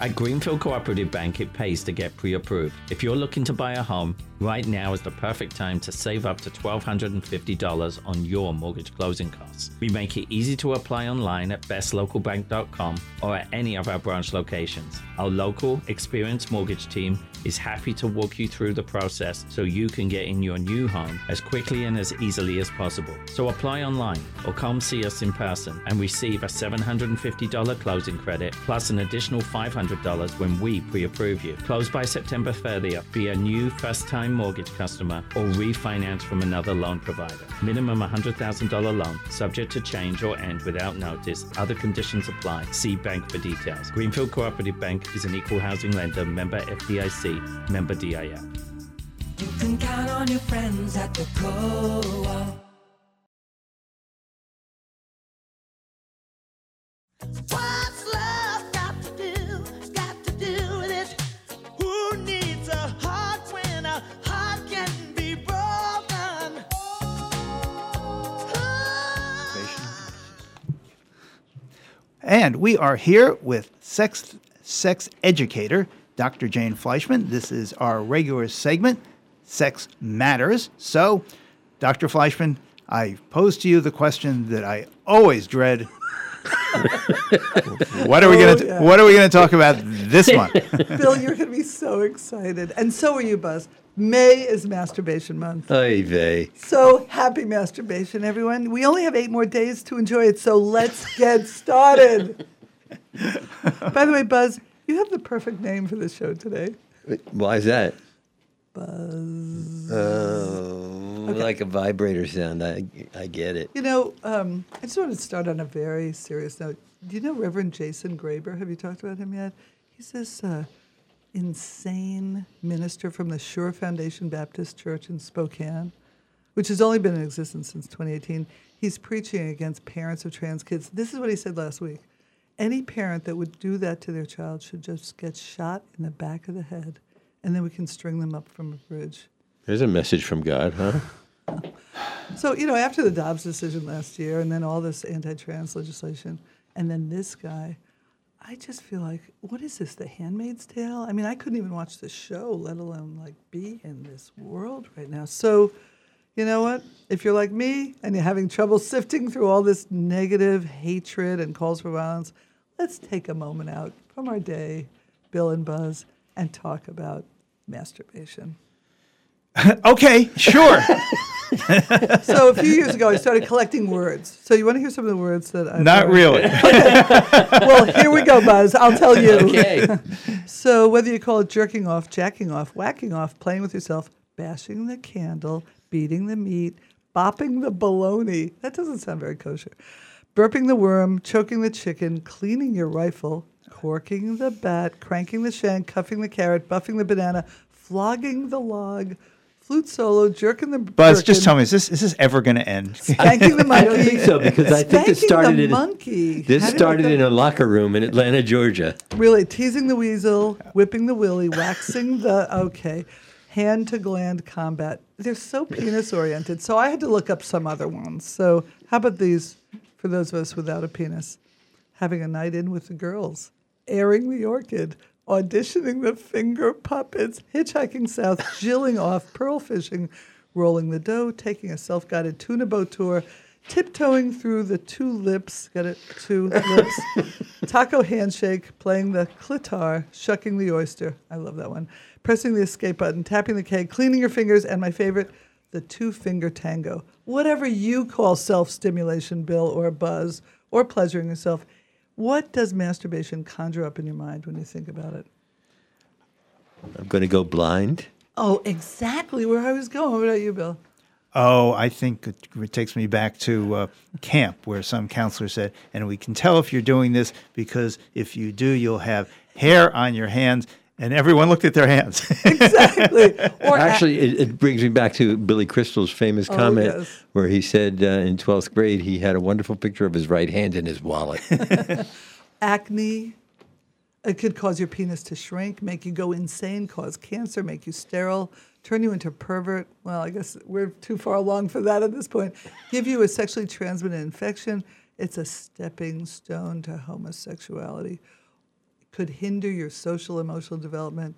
Speaker 21: At Greenfield Cooperative Bank, it pays to get pre approved. If you're looking to buy a home, right now is the perfect time to save up to $1,250 on your mortgage closing costs. We make it easy to apply online at bestlocalbank.com or at any of our branch locations. Our local, experienced mortgage team is happy to walk you through the process so you can get in your new home as quickly and as easily as possible. So apply online or come see us in person and receive a $750 closing credit plus an additional $500 when we pre approve you. Close by September 30th. Be a new first time mortgage customer or refinance from another loan provider. Minimum $100,000 loan, subject to change or end without notice. Other conditions apply. See bank for details. Greenfield Cooperative Bank is an equal housing lender, member FDIC, member DIF.
Speaker 20: You can count on your friends at the co-op.
Speaker 1: And we are here with sex sex educator Dr. Jane Fleishman. This is our regular segment, Sex Matters. So, Dr. Fleishman, I pose to you the question that I always dread. what are we going
Speaker 22: Oh,
Speaker 1: to
Speaker 22: yeah.
Speaker 1: What are we going to talk about this month?
Speaker 22: Bill, you're going to be so excited. And so are you, Buzz. May is Masturbation Month.
Speaker 8: Oy vey.
Speaker 22: So happy masturbation, everyone. We only have eight more days to enjoy it, so let's get started. By the way, Buzz, you have the perfect name for the show today.
Speaker 8: Why is that?
Speaker 22: Buzz.
Speaker 8: Oh,
Speaker 22: Okay.
Speaker 8: like a vibrator sound. I, I get it.
Speaker 22: You know, um, I just want to start on a very serious note. Do you know Reverend Jason Graber? Have you talked about him yet? He's this uh, insane minister from the Sure Foundation Baptist Church in Spokane, which has only been in existence since 2018. He's preaching against parents of trans kids. This is what he said last week. Any parent that would do that to their child should just get shot in the back of the head, and then we can string them up from a bridge.
Speaker 8: There's a message from God, huh?
Speaker 22: So, you know, after the Dobbs decision last year and then all this anti trans legislation, and then this guy, I just feel like, what is this, The Handmaid's Tale? I mean, I couldn't even watch the show, let alone like be in this world right now. So, you know what? If you're like me and you're having trouble sifting through all this negative hatred and calls for violence, let's take a moment out from our day, Bill and Buzz, and talk about masturbation.
Speaker 1: okay, sure.
Speaker 22: so a few years ago, I started collecting words. So you want to hear some of the words that I
Speaker 1: Not really.
Speaker 22: well, here we go, Buzz. I'll tell you.
Speaker 1: Okay.
Speaker 22: so whether you call it jerking off, jacking off, whacking off, playing with yourself, bashing the candle, beating the meat, bopping the baloney. That doesn't sound very kosher. Burping the worm, choking the chicken, cleaning your rifle, corking the bat, cranking the shank, cuffing the carrot, buffing the banana, flogging the log, flute solo, jerking the
Speaker 1: Buzz, just tell me, is this is this ever going to end?
Speaker 22: Spanking the monkey.
Speaker 8: I don't think so because I think this
Speaker 22: Spanking
Speaker 8: started
Speaker 22: the
Speaker 8: in
Speaker 22: monkey.
Speaker 8: this
Speaker 22: How
Speaker 8: started in a locker room in Atlanta, Georgia.
Speaker 22: Really, teasing the weasel, whipping the willy, waxing the okay, hand to gland combat. They're so penis oriented. So I had to look up some other ones. So how about these for those of us without a penis? Having a night in with the girls, airing the orchid, auditioning the finger puppets, hitchhiking south, jilling off, pearl fishing, rolling the dough, taking a self-guided tuna boat tour, tiptoeing through the two lips, got it, two lips, taco handshake, playing the clitar, shucking the oyster, I love that one, pressing the escape button, tapping the keg, cleaning your fingers, and my favorite, the two-finger tango. Whatever you call self-stimulation, Bill, or buzz, or pleasuring yourself, what does masturbation conjure up in your mind when you think about it?
Speaker 8: I'm going to go blind.
Speaker 22: Oh, exactly where I was going. What about you, Bill?
Speaker 1: Oh, I think it, it takes me back to uh, camp where some counselor said, and we can tell if you're doing this because if you do, you'll have hair on your hands. And everyone looked at their hands.
Speaker 22: exactly.
Speaker 8: Actually, it, it brings me back to Billy Crystal's famous
Speaker 22: Oh,
Speaker 8: comment
Speaker 22: yes.
Speaker 8: where he said uh, in 12th grade he had a wonderful picture of his right hand in his wallet.
Speaker 22: acne. It could cause your penis to shrink, make you go insane, cause cancer, make you sterile, turn you into a pervert. Well, I guess we're too far along for that at this point. Give you a sexually transmitted infection. It's a stepping stone to homosexuality. Could hinder your social emotional development,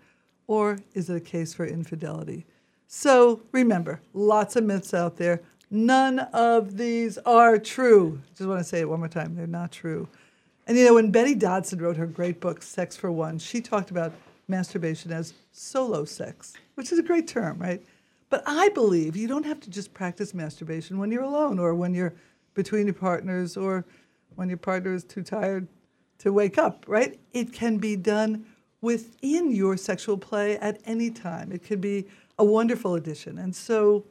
Speaker 22: or is it a case for infidelity? So remember, lots of myths out there. None of these are true. Just want to say it one more time. They're not true. And you know, when Betty Dodson wrote her great book, Sex for One, she talked about masturbation as solo sex, which is a great term, right? But I believe you don't have to just practice masturbation when you're alone or when you're between your partners or when your partner is too tired to wake up, right? It can be done within your sexual play at any time. It could be a wonderful addition. And so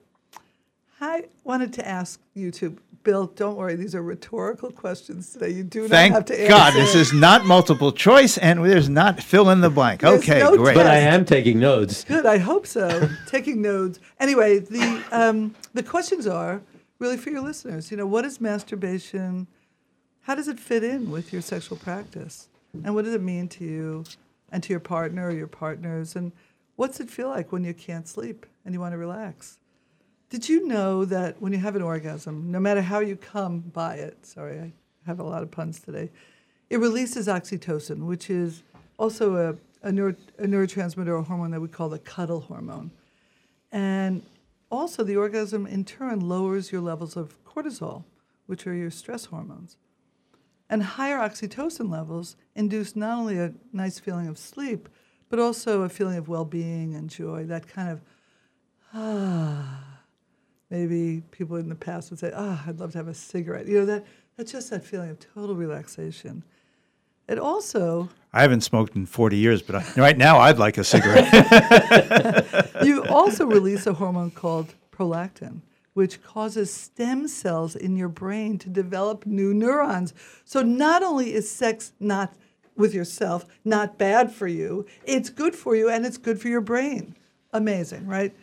Speaker 22: I wanted to ask you to, Bill, don't worry, these are rhetorical questions today. You do not have to answer.
Speaker 1: God, this is not multiple choice, and there's not fill in the blank.
Speaker 22: There's
Speaker 1: Okay,
Speaker 22: no
Speaker 1: great.
Speaker 8: but I am taking notes.
Speaker 22: Good, I hope so. Taking notes. Anyway, the um, the questions are really for your listeners. You know, what is masturbation? How does it fit in with your sexual practice? And what does it mean to you and to your partner or your partners? And what's it feel like when you can't sleep and you want to relax? Did you know that when you have an orgasm, no matter how you come by it, sorry, I have a lot of puns today, it releases oxytocin, which is also a, a, neuro, a neurotransmitter or hormone that we call the cuddle hormone. And also, the orgasm in turn lowers your levels of cortisol, which are your stress hormones. And higher oxytocin levels induce not only a nice feeling of sleep, but also a feeling of well being and joy, that kind of, ah, maybe people in the past would say, ah, I'd love to have a cigarette. You know, that, that's just that feeling of total relaxation. It also
Speaker 1: I haven't smoked in 40 years, but I, right now I'd like a cigarette.
Speaker 22: you also release a hormone called prolactin, which causes stem cells in your brain to develop new neurons. So not only is sex not with yourself not bad for you, it's good for you and it's good for your brain. Amazing, right?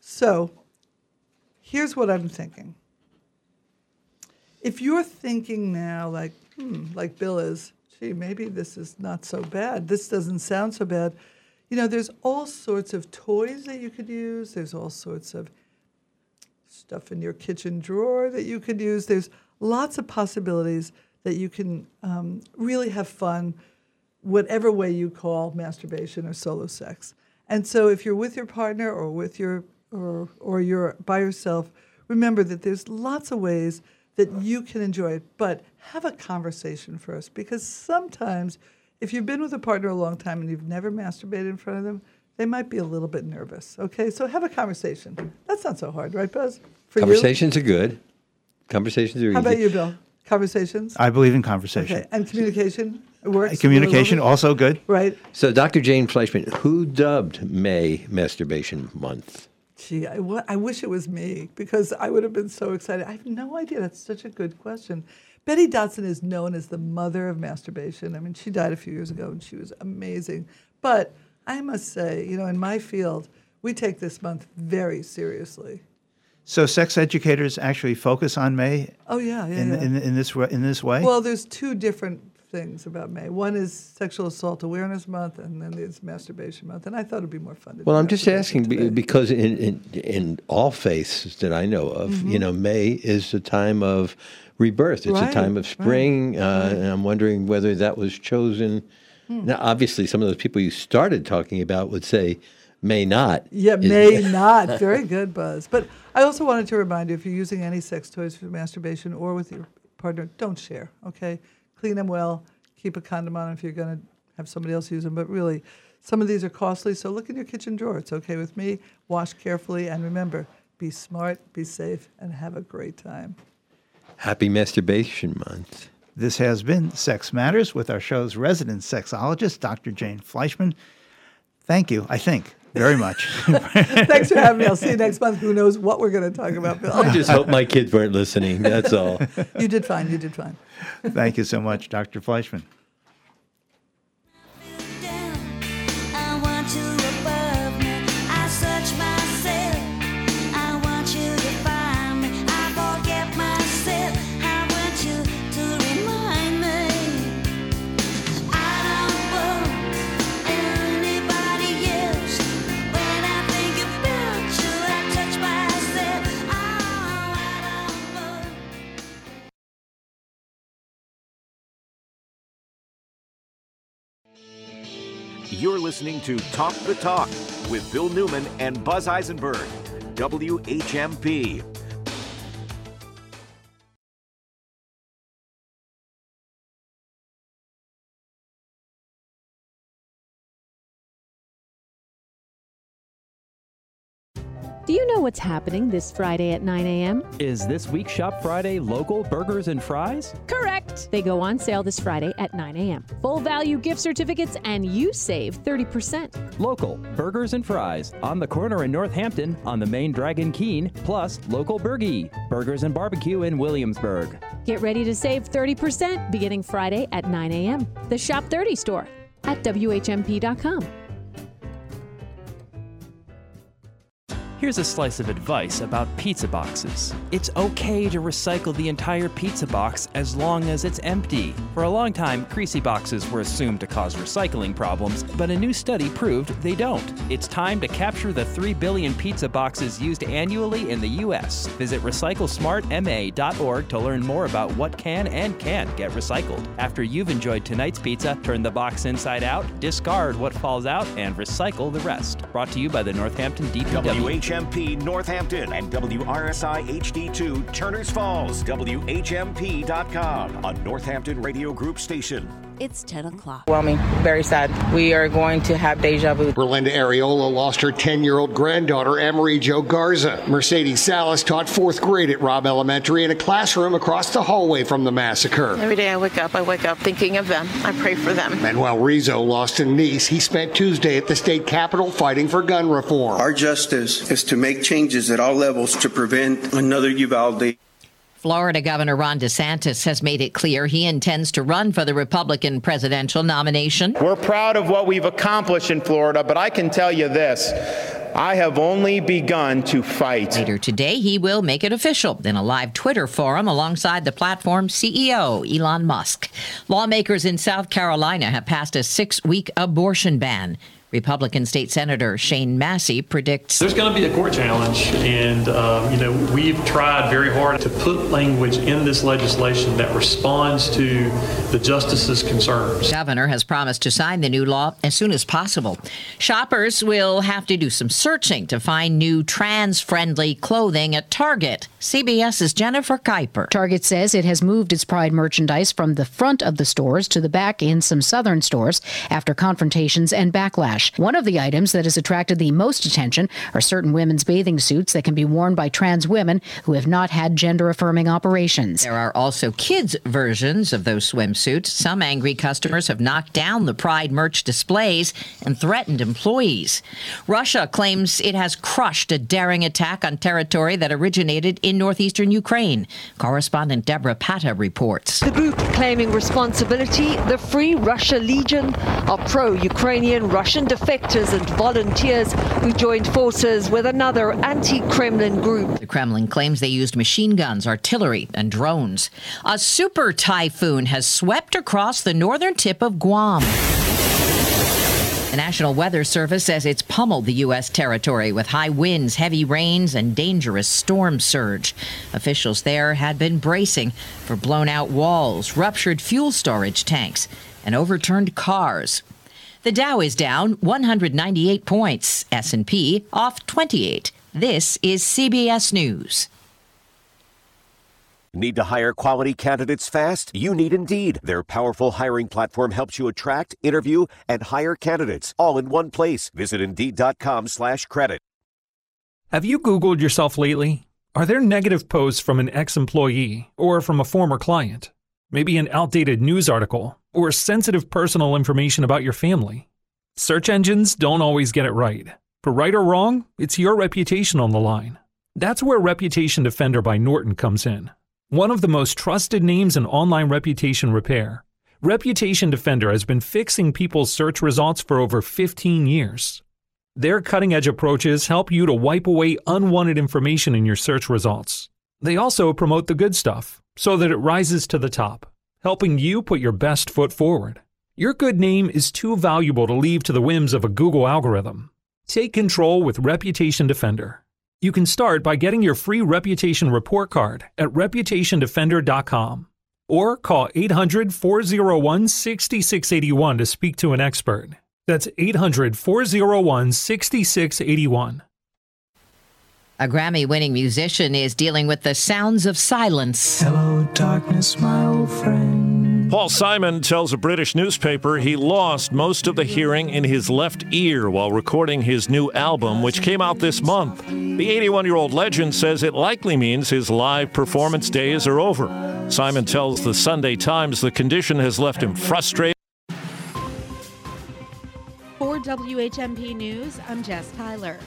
Speaker 22: So here's what I'm thinking. If you're thinking now, like, hmm, like Bill is, gee, maybe this is not so bad. This doesn't sound so bad. You know, there's all sorts of toys that you could use. There's all sorts of stuff in your kitchen drawer that you could use. There's lots of possibilities that you can um, really have fun, whatever way you call masturbation or solo sex. And so, if you're with your partner or with your or or you're by yourself, remember that there's lots of ways that you can enjoy it. But have a conversation first, because sometimes, if you've been with a partner a long time and you've never masturbated in front of them, they might be a little bit nervous. Okay, so have a conversation. That's not so hard, right, Buzz? For
Speaker 8: Conversations are good. Conversations are
Speaker 22: you?
Speaker 8: easy.
Speaker 22: How about you, Bill? Conversations.
Speaker 1: I believe in conversation.
Speaker 22: Okay, and communication it works.
Speaker 1: Communication also good.
Speaker 22: Right.
Speaker 8: So, Dr. Jane Fleishman, who dubbed May Masturbation Month?
Speaker 22: Gee, I, I wish it was me because I would have been so excited. I have no idea. That's such a good question. Betty Dodson is known as the mother of masturbation. I mean, she died a few years ago and she was amazing. But I must say, you know, in my field, we take this month very seriously.
Speaker 1: So sex educators actually focus on May
Speaker 22: Oh, yeah, yeah.
Speaker 1: in,
Speaker 22: yeah.
Speaker 1: in, in this in this way.
Speaker 22: Well, there's two different things about May. One is Sexual Assault Awareness Month, and then there's Masturbation Month. And I thought it'd be more fun to
Speaker 8: Well, I'm just asking
Speaker 22: today.
Speaker 8: because in, in in all faiths that I know of, you
Speaker 22: Mhm.
Speaker 8: know, May is a time of rebirth. It's
Speaker 22: Right,
Speaker 8: a time of spring,
Speaker 22: right,
Speaker 8: spring, uh, and I'm wondering whether that was chosen.
Speaker 22: Hmm.
Speaker 8: Now, obviously, some of those people you started talking about would say may not.
Speaker 22: Yeah, may not. Very good, Buzz. But I also wanted to remind you if you're using any sex toys for masturbation or with your partner, don't share, okay? Clean them well, keep a condom on if you're going to have somebody else use them. But really, some of these are costly, so look in your kitchen drawer. It's okay with me. Wash carefully, and remember be smart, be safe, and have a great time.
Speaker 8: Happy Masturbation Month.
Speaker 1: This has been Sex Matters with our show's resident sexologist, Dr. Jane Fleishman. Thank you, I think, very much.
Speaker 22: Thanks for having me. I'll see you next month. Who knows what we're going to talk about, Bill?
Speaker 8: I just hope my kids weren't listening. That's all.
Speaker 22: you did fine. You did fine.
Speaker 1: Thank you so much, Dr.
Speaker 23: Fleishman.
Speaker 2: You're listening to Talk the Talk with Bill Newman and Buzz Eisenberg, WHMP.
Speaker 24: What's happening this Friday at 9 a.m.?
Speaker 25: Is this week's Shop Friday local burgers and fries?
Speaker 24: Correct! They go on sale this Friday at 9 a.m. Full value gift certificates, and you save 30%.
Speaker 25: Local burgers and fries on the corner in Northampton on the main Dragon Keen, plus local Burgie burgers and barbecue in Williamsburg.
Speaker 24: Get ready to save 30% beginning Friday at 9 a.m. The Shop 30 store at WHMP.com.
Speaker 25: Here's a slice of advice about pizza boxes. It's okay to recycle the entire pizza box as long as it's empty. For a long time, greasy boxes were assumed to cause recycling problems, but a new study proved they don't. It's time to capture the 3 billion pizza boxes used annually in the US. Visit recyclesmartma.org to learn more about what can and can't get recycled. After you've enjoyed tonight's pizza, turn the box inside out, discard what falls out, and recycle the rest. Brought to you by the Northampton DPW.
Speaker 2: WHMP Northampton and WRSI HD2 Turners Falls, WHMP.com, a Northampton Radio Group station.
Speaker 26: It's 10 o'clock.
Speaker 27: Overwhelming, very sad. We are going to have deja vu.
Speaker 28: Berlinda Arreola lost her 10 year old granddaughter, Amerie Jo Garza. Mercedes Salas taught fourth grade at Robb Elementary in a classroom across the hallway from the massacre.
Speaker 27: Every day I wake up, I wake up thinking of them. I pray for them.
Speaker 28: Manuel Rizzo lost a niece. He spent Tuesday at the state capitol fighting for gun reform.
Speaker 29: Our justice is to make changes at all levels to prevent another Uvalde.
Speaker 30: Florida Governor Ron DeSantis has made it clear he intends to run for the Republican presidential nomination.
Speaker 31: We're proud of what we've accomplished in Florida, but I can tell you this. I have only begun to fight.
Speaker 30: Later today, he will make it official in a live Twitter forum alongside the platform's CEO, Elon Musk. Lawmakers in South Carolina have passed a six week abortion ban. Republican State Senator Shane Massey predicts
Speaker 32: there's going to be a court challenge, and um, you know we've tried very hard to put language in this legislation that responds to the justice's concerns.
Speaker 30: The governor has promised to sign the new law as soon as possible. Shoppers will have to do some searching to find new trans-friendly clothing at Target. CBS's Jennifer Keiper.
Speaker 33: Target says it has moved its pride merchandise from the front of the stores to the back in some southern stores after confrontations and backlash. One of the items that has attracted the most attention are certain women's bathing suits that can be worn by trans women who have not had gender affirming operations.
Speaker 30: There are also kids' versions of those swimsuits. Some angry customers have knocked down the Pride merch displays and threatened employees. Russia claims it has crushed a daring attack on territory that originated in northeastern Ukraine. Correspondent Debora Patta reports.
Speaker 34: The group claiming responsibility, the Free Russia Legion, are pro Ukrainian Russian defectors and volunteers who joined forces with another anti Kremlin group.
Speaker 30: The Kremlin claims they used machine guns, artillery, and drones. A super typhoon has swept across the northern tip of Guam. The National Weather Service says it's pummeled the U.S. territory with high winds, heavy rains, and dangerous storm surge. Officials there had been bracing for blown out walls, ruptured fuel storage tanks, and overturned cars. The Dow is down 198 points, S&P off 28. This is CBS News.
Speaker 2: Need to hire quality candidates fast? You need Indeed. Their powerful hiring platform helps you attract, interview, and hire candidates all in one place. Visit Indeed.com slash credit.
Speaker 35: Have you Googled yourself lately? Are there negative posts from an ex-employee or from a former client? Maybe an outdated news article or sensitive personal information about your family? Search engines don't always get it right. For right or wrong, it's your reputation on the line. That's where Reputation Defender by Norton comes in. One of the most trusted names in online reputation repair, Reputation Defender has been fixing people's search results for over 15 years. Their cutting edge approaches help you to wipe away unwanted information in your search results. They also promote the good stuff so that it rises to the top, helping you put your best foot forward. Your good name is too valuable to leave to the whims of a Google algorithm. Take control with Reputation Defender. You can start by getting your free reputation report card at reputationdefender.com or call 800 401 6681 to speak to an expert. That's 800 401 6681.
Speaker 30: A Grammy winning musician is dealing with the sounds of silence.
Speaker 20: Hello, darkness, my old friend.
Speaker 36: Paul Simon tells a British newspaper he lost most of the hearing in his left ear while recording his new album, which came out this month. The 81 year old legend says it likely means his live performance days are over. Simon tells the Sunday Times the condition has left him frustrated.
Speaker 10: For WHMP News, I'm Jess Tyler.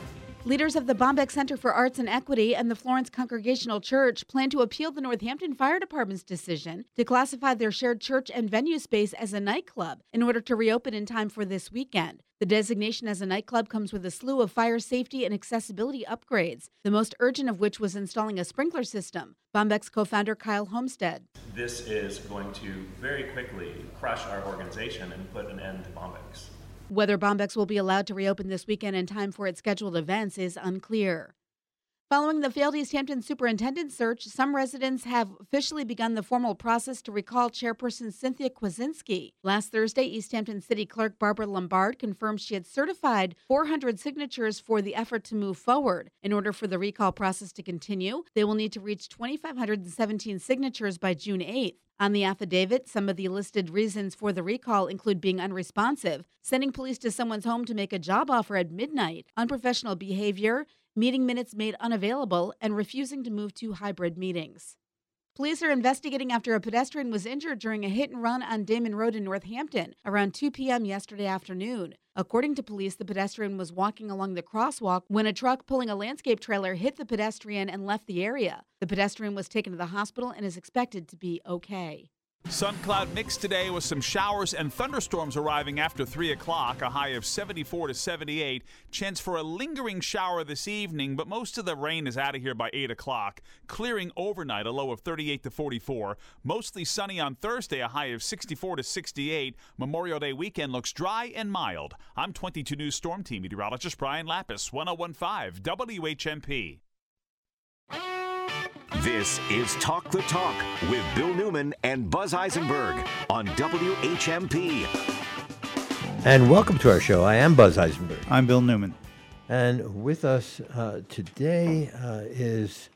Speaker 10: Leaders of the Bombyx Center for Arts and Equity and the Florence Congregational Church plan to appeal the Northampton Fire Department's decision to classify their shared church and venue space as a nightclub in order to reopen in time for this weekend. The designation as a nightclub comes with a slew of fire safety and accessibility upgrades, the most urgent of which was installing a sprinkler system. Bombyx's co founder Kyle Homstead.
Speaker 11: This is going to very quickly crush our organization and put an end to Bombyx's.
Speaker 10: Whether Bombyx will be allowed to reopen this weekend in time for its scheduled events is unclear. Following the failed East Hampton superintendent search, some residents have officially begun the formal process to recall chairperson Cynthia Kwiecinski. Last Thursday, East Hampton City Clerk Barbara Lombard confirmed she had certified 400 signatures for the effort to move forward. In order for the recall process to continue, they will need to reach 2,517 signatures by June 8th. On the affidavit, some of the listed reasons for the recall include being unresponsive, sending police to someone's home to make a job offer at midnight, unprofessional behavior, meeting minutes made unavailable, and refusing to move to hybrid meetings. Police are investigating after a pedestrian was injured during a hit and run on Damon Road in Northampton around 2 p.m. yesterday afternoon. According to police, the pedestrian was walking along the crosswalk when a truck pulling a landscape trailer hit the pedestrian and left the area. The pedestrian was taken to the hospital and is expected to be okay.
Speaker 26: Sun cloud mix today with some showers and thunderstorms arriving after 3 o'clock, a high of 74 to 78. Chance for a lingering shower this evening, but most of the rain is out of here by 8 o'clock. Clearing overnight, a low of 38 to 44. Mostly sunny on Thursday, a high of 64 to 68. Memorial Day weekend looks dry and mild. I'm 22 News Storm Team meteorologist Brian Lapis, 1015 WHMP.
Speaker 2: This is Talk the Talk with Bill Newman and Buzz Eisenberg on WHMP.
Speaker 37: And welcome to our show. I am Buzz Eisenberg.
Speaker 1: I'm Bill Newman.
Speaker 37: And with us uh, today uh, is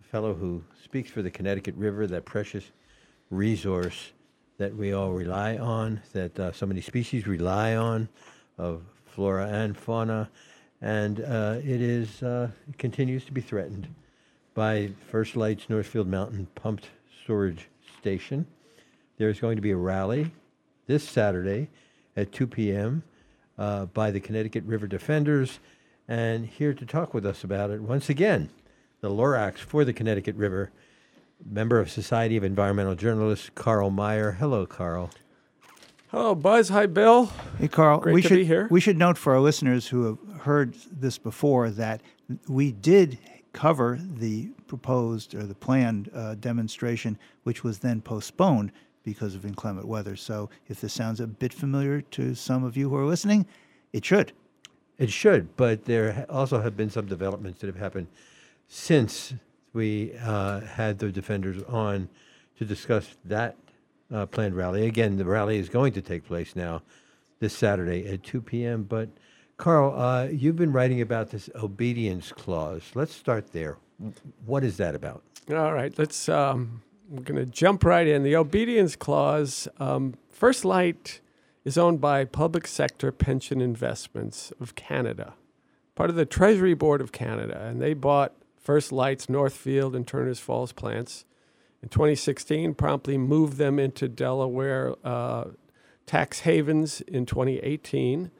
Speaker 37: a fellow who speaks for the Connecticut River, that precious resource that we all rely on, that uh, so many species rely on, of flora and fauna. And uh, it is uh, it continues to be threatened by First Lights Northfield Mountain Pumped Storage Station. There's going to be a rally this Saturday at 2 p.m. Uh, by the Connecticut River Defenders. And here to talk with us about it, once again, the Lorax for the Connecticut River, member of Society of Environmental Journalists, Carl Meyer. Hello, Carl.
Speaker 38: Hello, Buzz. Hi, Bill.
Speaker 1: Hey, Carl.
Speaker 38: Great
Speaker 1: we
Speaker 38: to
Speaker 1: should,
Speaker 38: be here.
Speaker 1: We should note for our listeners who have heard this before that we did cover the proposed or the planned uh, demonstration, which was then postponed because of inclement weather. So if this sounds a bit familiar to some of you who are listening, it should.
Speaker 37: It should, but there also have been some developments that have happened since we uh, had the defenders on to discuss that uh, planned rally. Again, the rally is going to take place now this Saturday at 2 p.m. But Carl, uh, you've been writing about this obedience clause. Let's start there. What is that about?
Speaker 38: All right, let's. Um, we're going to jump right in. The obedience clause. Um, First Light is owned by Public Sector Pension Investments of Canada, part of the Treasury Board of Canada, and they bought First Light's Northfield and Turner's Falls plants in 2016. Promptly moved them into Delaware uh, tax havens in 2018.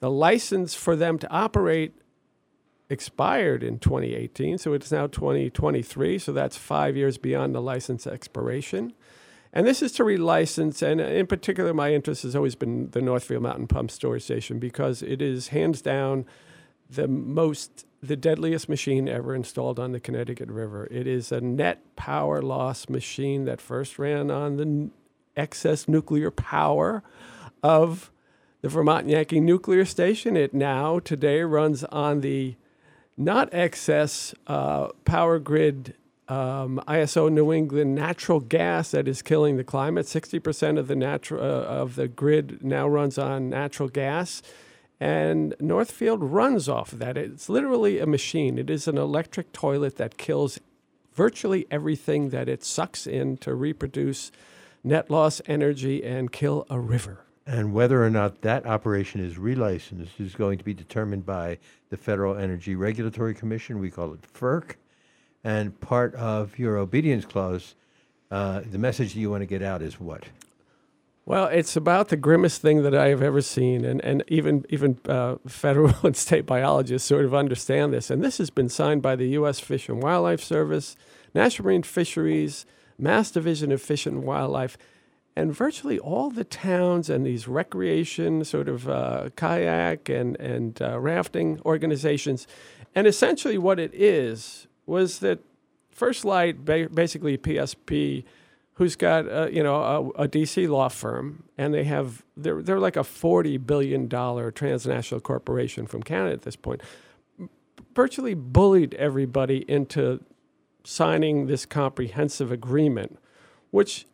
Speaker 38: The license for them to operate expired in 2018, so it's now 2023, so that's five years beyond the license expiration. And this is to relicense, and in particular, my interest has always been the Northfield Mountain Pump Storage Station because it is hands down the most, the deadliest machine ever installed on the Connecticut River. It is a net power loss machine that first ran on the n- excess nuclear power of the Vermont Yankee Nuclear Station. It now today runs on the not excess uh, power grid um, ISO New England natural gas that is killing the climate. Sixty percent of the natural uh, of the grid now runs on natural gas, and Northfield runs off of that. It's literally a machine. It is an electric toilet that kills virtually everything that it sucks in to reproduce net loss energy and kill a river.
Speaker 37: And whether or not that operation is relicensed is going to be determined by the Federal Energy Regulatory Commission. We call it FERC. And part of your obedience clause, uh, the message that you want to get out is what?
Speaker 38: Well, it's about the grimmest thing that I have ever seen, and, and even even uh, federal and state biologists sort of understand this. And this has been signed by the U.S. Fish and Wildlife Service, National Marine Fisheries, Mass Division of Fish and Wildlife, and virtually all the towns and these recreation sort of uh, kayak and and uh, rafting organizations. And essentially, what it is was that First Light, ba- basically PSP, who's got uh, you know a, a DC law firm, and they have they're they're like a forty billion dollar transnational corporation from Canada at this point. Virtually bullied everybody into signing this comprehensive agreement, which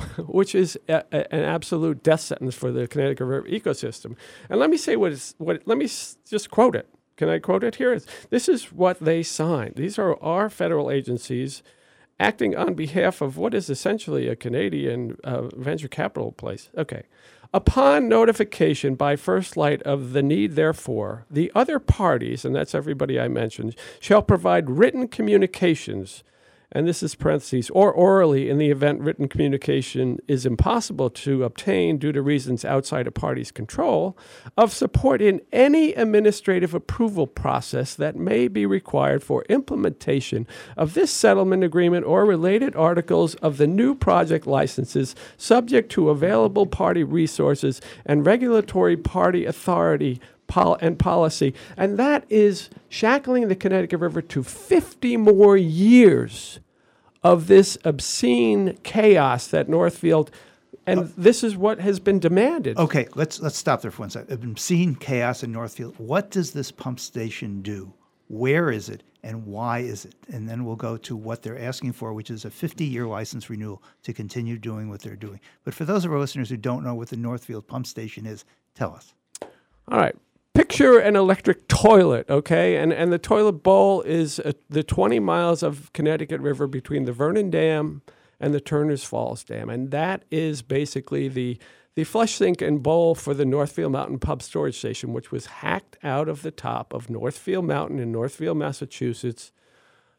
Speaker 38: which is a, a- an absolute death sentence for the Connecticut River ecosystem. And let me say what is what. Let me s- just quote it. Can I quote it here? This is what they signed. These are our federal agencies, acting on behalf of what is essentially a Canadian uh, venture capital place. Okay. Upon notification by First Light of the need, therefore, the other parties, and that's everybody I mentioned, shall provide written communications and this is parentheses, or orally in the event written communication is impossible to obtain due to reasons outside a party's control, of support in any administrative approval process that may be required for implementation of this settlement agreement or related articles of the new project licenses, subject to available party resources and regulatory party authority pol- and policy. And that is shackling the Connecticut River to 50 more years of this obscene chaos that Northfield. And uh, this is what has been demanded.
Speaker 1: Okay, let's let's stop there for one second. Obscene chaos in Northfield. What does this pump station do? Where is it, and why is it? And then we'll go to what they're asking for, which is a 50-year license renewal to continue doing what they're doing. But for those of our listeners who don't know what the Northfield pump station is, tell us.
Speaker 38: All right. Picture an electric toilet, okay? And and the toilet bowl is uh, the 20 miles of Connecticut River between the Vernon Dam and the Turner's Falls Dam. And that is basically the the flush sink and bowl for the Northfield Mountain Pump Storage Station, which was hacked out of the top of Northfield Mountain in Northfield, Massachusetts.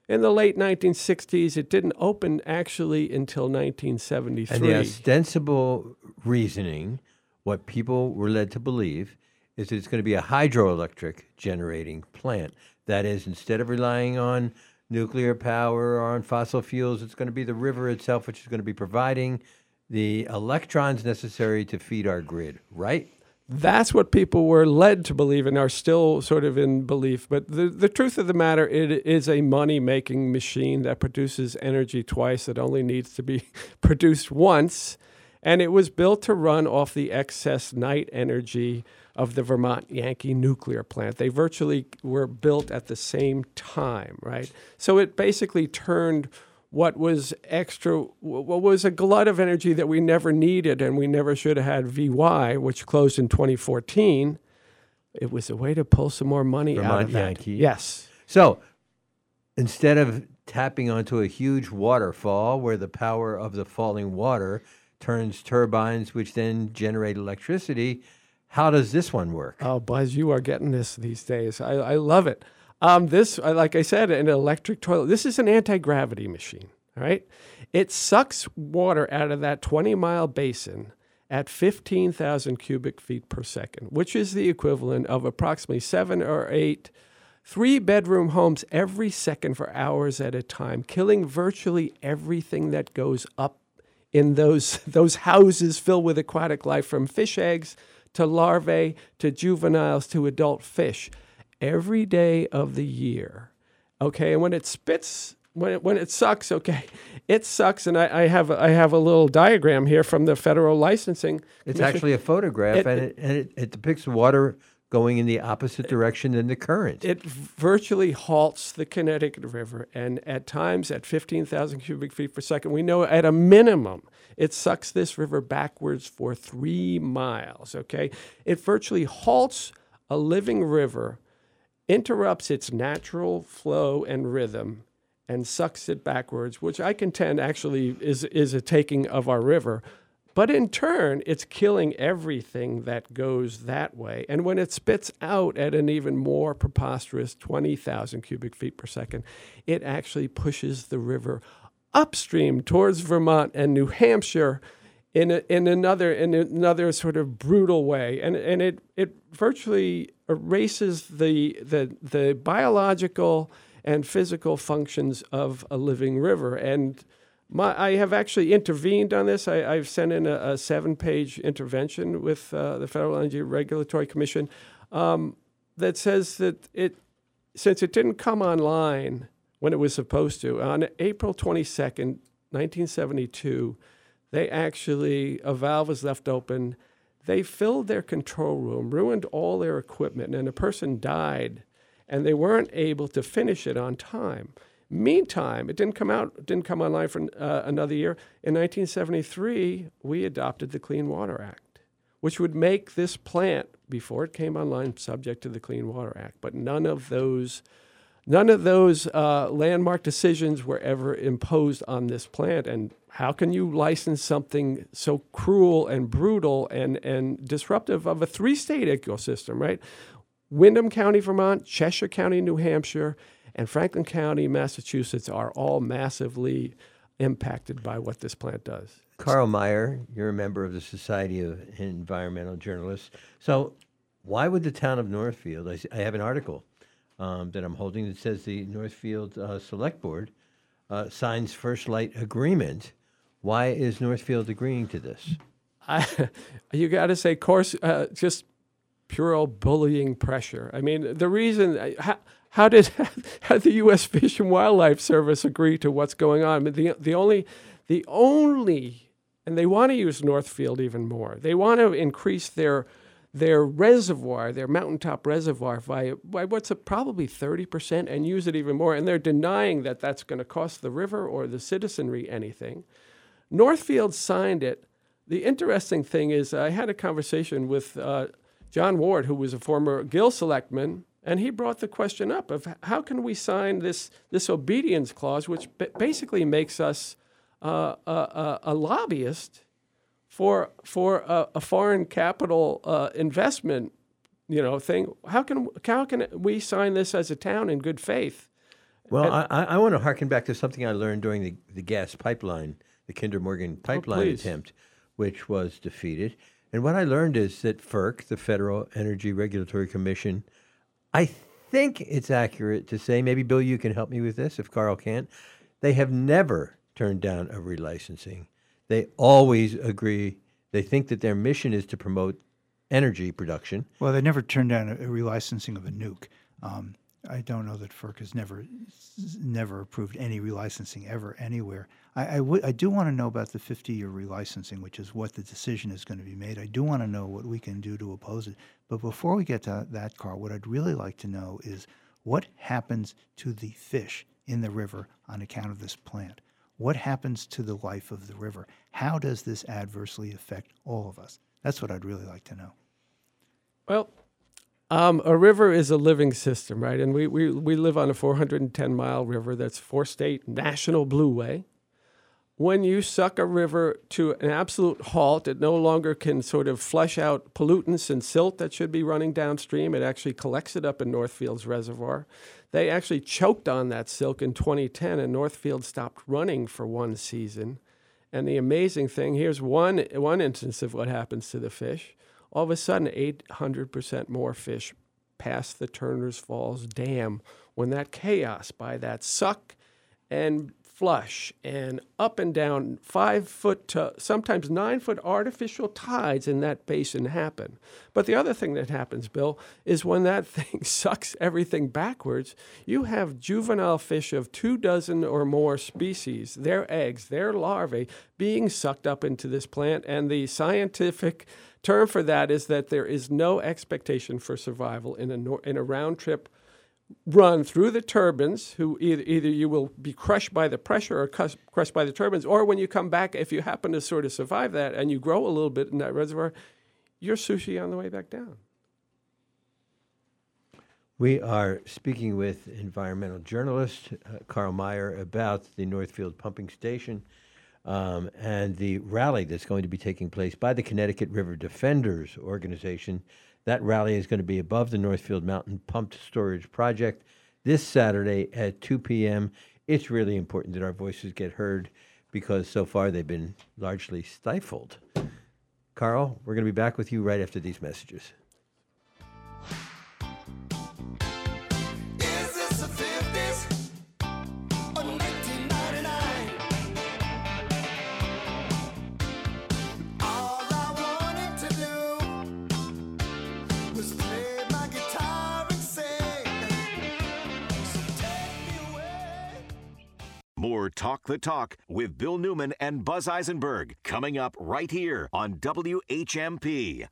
Speaker 38: In the late 1960s, it didn't open actually until 1973.
Speaker 37: And the ostensible reasoning, what people were led to believe, is that it's going to be a hydroelectric generating plant. That is, instead of relying on nuclear power or on fossil fuels, it's going to be the river itself which is going to be providing the electrons necessary to feed our grid, right?
Speaker 38: That's what people were led to believe and are still sort of in belief. But the, the truth of the matter, it is a money making machine that produces energy twice. It only needs to be produced once. And it was built to run off the excess night energy of the Vermont Yankee nuclear plant. They virtually were built at the same time, right? So it basically turned what was extra, what was a glut of energy that we never needed and we never should have had VY, which closed in 2014. It was a way to pull some more money
Speaker 37: Vermont
Speaker 38: out of that.
Speaker 37: Yankee.
Speaker 38: Yes.
Speaker 37: So instead of tapping onto a huge waterfall where the power of the falling water turns turbines, which then generate electricity, how does this one work?
Speaker 38: Oh, Buzz, you are getting this these days. I, I love it. Um, this, like I said, an electric toilet. This is an anti gravity machine. All right, it sucks water out of that 20 mile basin at 15,000 cubic feet per second, which is the equivalent of approximately seven or eight three bedroom homes every second for hours at a time, killing virtually everything that goes up in those those houses filled with aquatic life from fish eggs to larvae to juveniles to adult fish every day of the year. Okay, and when it spits, when it, when it sucks, okay, it sucks. And I, I have a, I have a little diagram here from the federal licensing.
Speaker 37: It's
Speaker 38: Commission.
Speaker 37: actually a photograph,
Speaker 38: It-
Speaker 37: and, it, and it, it depicts water going in the opposite direction than the current.
Speaker 38: It virtually halts the Connecticut River, and at times at 15,000 cubic feet per second, we know at a minimum it sucks this river backwards for three miles. Okay, it virtually halts a living river, interrupts its natural flow and rhythm, and sucks it backwards, which I contend actually is is a taking of our river. But in turn, it's killing everything that goes that way. And when it spits out at an even more preposterous 20,000 cubic feet per second, it actually pushes the river upstream towards Vermont and New Hampshire in, a, in another in another sort of brutal way. And, and it, it virtually erases the, the, the biological and physical functions of a living river. And my, I have actually intervened on this. I, I've sent in a, a seven page intervention with uh, the Federal Energy Regulatory Commission um, that says that it, since it didn't come online when it was supposed to, on April 22nd, 1972, they actually, a valve was left open. They filled their control room, ruined all their equipment, and a person died, and they weren't able to finish it on time. Meantime, it didn't come out, didn't come online for uh, another year. In 1973, we adopted the Clean Water Act, which would make this plant, before it came online, subject to the Clean Water Act. But none of those None of those uh, landmark decisions were ever imposed on this plant. And how can you license something so cruel and brutal and, and disruptive of a three state ecosystem, right? Windham County, Vermont, Cheshire County, New Hampshire, and Franklin County, Massachusetts are all massively impacted by what this plant does.
Speaker 37: Carl Meyer, you're a member of the Society of Environmental Journalists. So, why would the town of Northfield? I have an article um, that I'm holding that says the Northfield uh, Select Board uh, signs First Light agreement. Why is Northfield agreeing to this?
Speaker 38: I, you got to say, of course, uh, just pure old bullying pressure. I mean, the reason I- how, how did how did the U.S. Fish and Wildlife Service agree to what's going on? I mean, the the only the only and they want to use Northfield even more. They want to increase their their reservoir, their mountaintop reservoir, by, by what's a, probably 30% and use it even more. And they're denying that that's going to cost the river or the citizenry anything. Northfield signed it. The interesting thing is, I had a conversation with uh, John Ward, who was a former Gill selectman, and he brought the question up of how can we sign this this obedience clause, which ba- basically makes us uh, a, a, a lobbyist for for a, a foreign capital uh, investment, you know, thing. How can how can we sign this as a town in good faith?
Speaker 37: Well,
Speaker 38: And-
Speaker 37: I, I- want to harken back to something I learned during the, the gas pipeline, the Kinder Morgan pipeline
Speaker 38: please.
Speaker 37: attempt, which was defeated. And what I learned is that FERC, the Federal Energy Regulatory Commission, I think it's accurate to say, maybe Bill, you can help me with this if Carl can't. They have never turned down a relicensing. They always agree. They think that their mission is to promote energy production.
Speaker 1: Well, they never turned down a, a relicensing of a nuke. Um, I don't know that FERC has never never approved any relicensing ever anywhere. I, I, do want to know about the 50-year relicensing, which is what the decision is going to be made. I do want to know what we can do to oppose it. But before we get to that, Carl, what I'd really like to know is what happens to the fish in the river on account of this plant? What happens to the life of the river? How does this adversely affect all of us? That's what I'd really like to know.
Speaker 38: Well, um, a river is a living system, right? And we, we, we live on a 410 mile river that's four state national blueway. When you suck a river to an absolute halt, it no longer can sort of flush out pollutants and silt that should be running downstream. It actually collects it up in Northfield's reservoir. They actually choked on that silt in 2010, and Northfield stopped running for one season. And the amazing thing here's one, one instance of what happens to the fish. All of a sudden, 800% more fish pass the Turner's Falls Dam when that chaos by that suck and flush and up and down five foot to sometimes nine foot artificial tides in that basin happen. But the other thing that happens, Bill, is when that thing sucks everything backwards, you have juvenile fish of two dozen or more species, their eggs, their larvae, being sucked up into this plant. And the scientific term for that is that there is no expectation for survival in a, in a round trip run through the turbines, who either, either you will be crushed by the pressure or cus- crushed by the turbines, or when you come back, if you happen to sort of survive that and you grow a little bit in that reservoir, you're sushi on the way back down.
Speaker 37: We are speaking with environmental journalist uh, Carl Meyer about the Northfield Pumping Station um, and the rally that's going to be taking place by the Connecticut River Defenders Organization. That rally is going to be above the Northfield Mountain Pumped Storage Project this Saturday at 2 p.m. It's really important that our voices get heard because so far they've been largely stifled. Carl, we're going to be back with you right after these messages.
Speaker 2: Talk the Talk with Bill Newman and Buzz Eisenberg coming up right here on WHMP.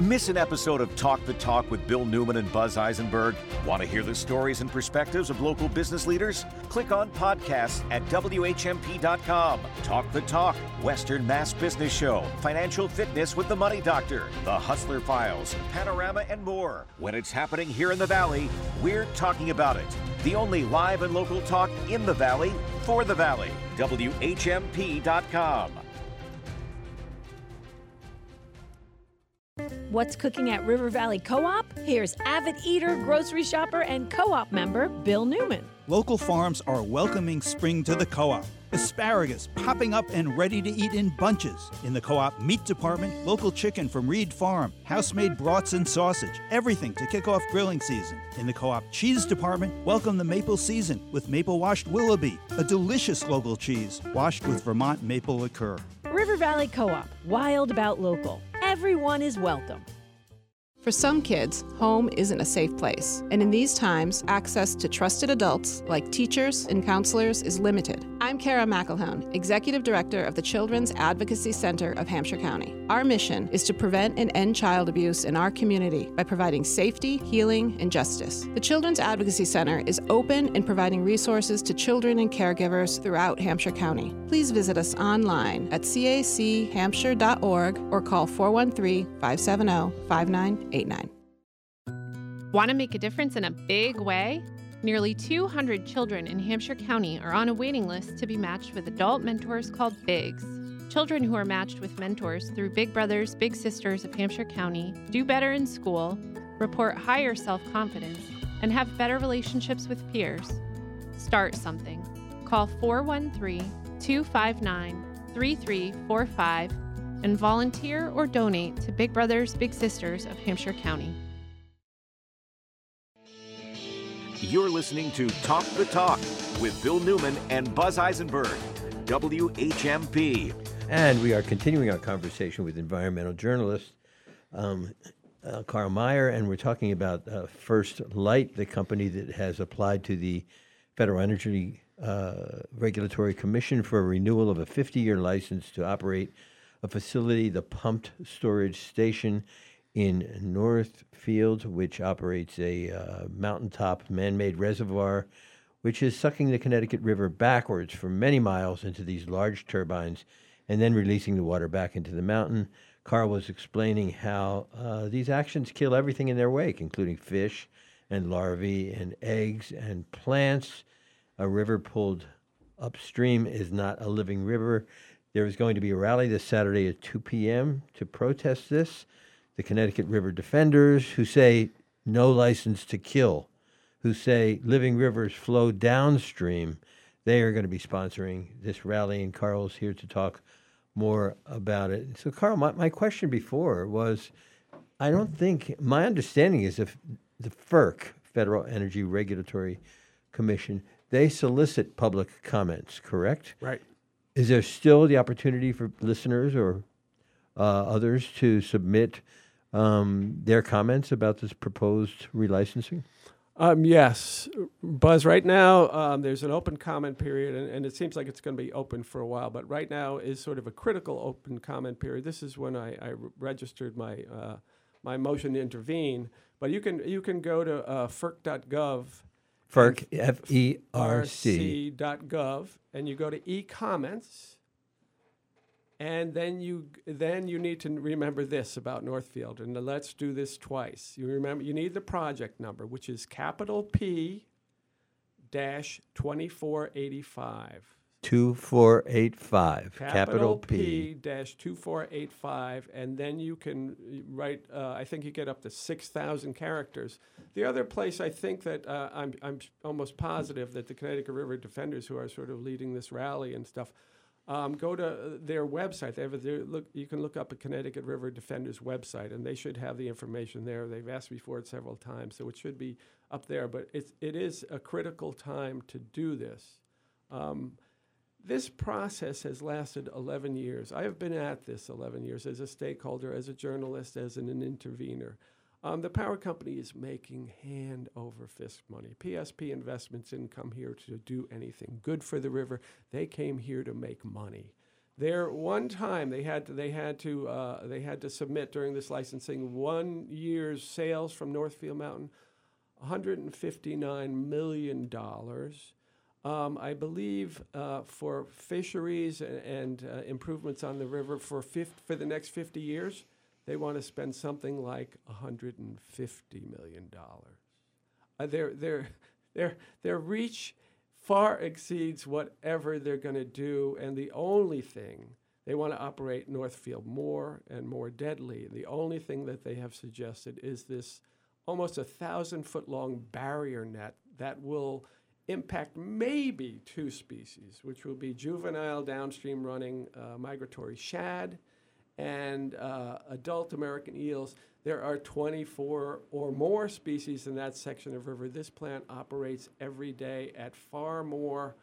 Speaker 2: Miss an episode of Talk the Talk with Bill Newman and Buzz Eisenberg? Want to hear the stories and perspectives of local business leaders? Click on podcasts at WHMP.com. Talk the Talk, Western Mass Business Show, Financial Fitness with the Money Doctor, The Hustler Files, Panorama, and more. When it's happening here in the Valley, we're talking about it. The only live and local talk in the Valley for the Valley. WHMP.com.
Speaker 24: What's cooking at River Valley Co op? Here's avid eater, grocery shopper, and co op member Bill Newman.
Speaker 39: Local farms are welcoming spring to the co op. Asparagus popping up and ready to eat in bunches. In the co op meat department, local chicken from Reed Farm, house made brats and sausage, everything to kick off grilling season. In the co op cheese department, welcome the maple season with maple washed Willoughby, a delicious local cheese washed with Vermont maple liqueur.
Speaker 24: River Valley Co op, wild about local. Everyone is welcome.
Speaker 40: For some kids, home isn't a safe place, and in these times, access to trusted adults like teachers and counselors is limited. I'm Kara McElhone, Executive Director of the Children's Advocacy Center of Hampshire County. Our mission is to prevent and end child abuse in our community by providing safety, healing, and justice. The Children's Advocacy Center is open and providing resources to children and caregivers throughout Hampshire County. Please visit us online at cachampshire.org or call 413 570 5989.
Speaker 41: Want to make a difference in a big way? Nearly 200 children in Hampshire County are on a waiting list to be matched with adult mentors called BIGS. Children who are matched with mentors through Big Brothers Big Sisters of Hampshire County do better in school, report higher self confidence, and have better relationships with peers. Start something. Call 413 259 3345 and volunteer or donate to Big Brothers Big Sisters of Hampshire County.
Speaker 2: You're listening to Talk the Talk with Bill Newman and Buzz Eisenberg. WHMP.
Speaker 37: And we are continuing our conversation with environmental journalist um, uh, Carl Meyer, and we're talking about uh, First Light, the company that has applied to the Federal Energy uh, Regulatory Commission for a renewal of a 50 year license to operate a facility, the Pumped Storage Station in Northfield, which operates a uh, mountaintop man made reservoir which is sucking the Connecticut River backwards for many miles into these large turbines and then releasing the water back into the mountain. Carl was explaining how uh, these actions kill everything in their wake, including fish and larvae and eggs and plants. A river pulled upstream is not a living river. There is going to be a rally this Saturday at 2 p.m. to protest this. The Connecticut River Defenders, who say no license to kill, who say living rivers flow downstream, they are going to be sponsoring this rally, and Carl's here to talk more about it. So, Carl, my, my question before was I don't think, my understanding is if the FERC, Federal Energy Regulatory Commission, they solicit public comments, correct?
Speaker 38: Right.
Speaker 37: Is there still the opportunity for listeners or uh, others to submit um, their comments about this proposed relicensing?
Speaker 38: Um, yes, Buzz. Right now, um, there's an open comment period, and, and it seems like it's going to be open for a while. But right now is sort of a critical open comment period. This is when I, I registered my uh, my motion to intervene. But you can you can go to uh, FERC.gov.
Speaker 37: FERC, F E R C.
Speaker 38: RC.gov, and you go to e-comments, and then you then you need to remember this about Northfield, and let's do this twice. You remember you need the project number, which is capital P dash twenty four eighty five.
Speaker 37: 2485, capital P.
Speaker 38: dash two four eight five, and then you can write. Uh, I think you get up to six thousand characters. The other place I think that uh, I'm I'm almost positive that the Connecticut River Defenders, who are sort of leading this rally and stuff, um, go to their website. They have a, look. You can look up a Connecticut River Defenders website, and they should have the information there. They've asked me for it several times, so it should be up there. But it's it is a critical time to do this. Um, this process has lasted 11 years. I have been at this 11 years as a stakeholder, as a journalist, as an, an intervener. Um, the power company is making hand over fist money. PSP Investments didn't come here to do anything good for the river. They came here to make money. There, one time they had to, they had to uh, they had to submit during this licensing one year's sales from Northfield Mountain, 159 million dollars. Um, I believe uh, for fisheries and, and uh, improvements on the river for for the next 50 years, they want to spend something like 150 million dollars. Uh, their their their their reach far exceeds whatever they're going to do, and the only thing they want to operate Northfield more and more deadly. The only thing that they have suggested is this almost a thousand foot long barrier net that will impact maybe two species, which will be juvenile downstream running uh, migratory shad and uh, adult American eels. There are 24 or more species in that section of river. This plant operates every day at far more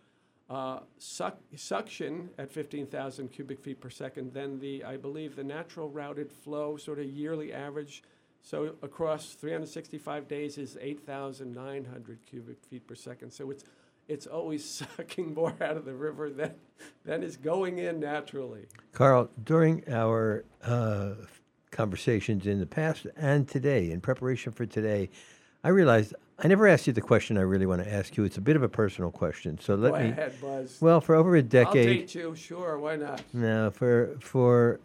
Speaker 38: uh, suction at 15,000 cubic feet per second than the, I believe, the natural routed flow sort of yearly average. So across 365 days is 8,900 cubic feet per second. So it's it's always sucking more out of the river than than is going in naturally.
Speaker 37: Carl, during our uh, conversations in the past and today, in preparation for today, I realized I never asked you the question I really want to ask you. It's a bit of a personal question, so let
Speaker 38: Go
Speaker 37: me.
Speaker 38: ahead, Buzz.
Speaker 37: Well, for over a
Speaker 38: I'll
Speaker 37: decade.
Speaker 38: date you, sure. Why not?
Speaker 37: No, for for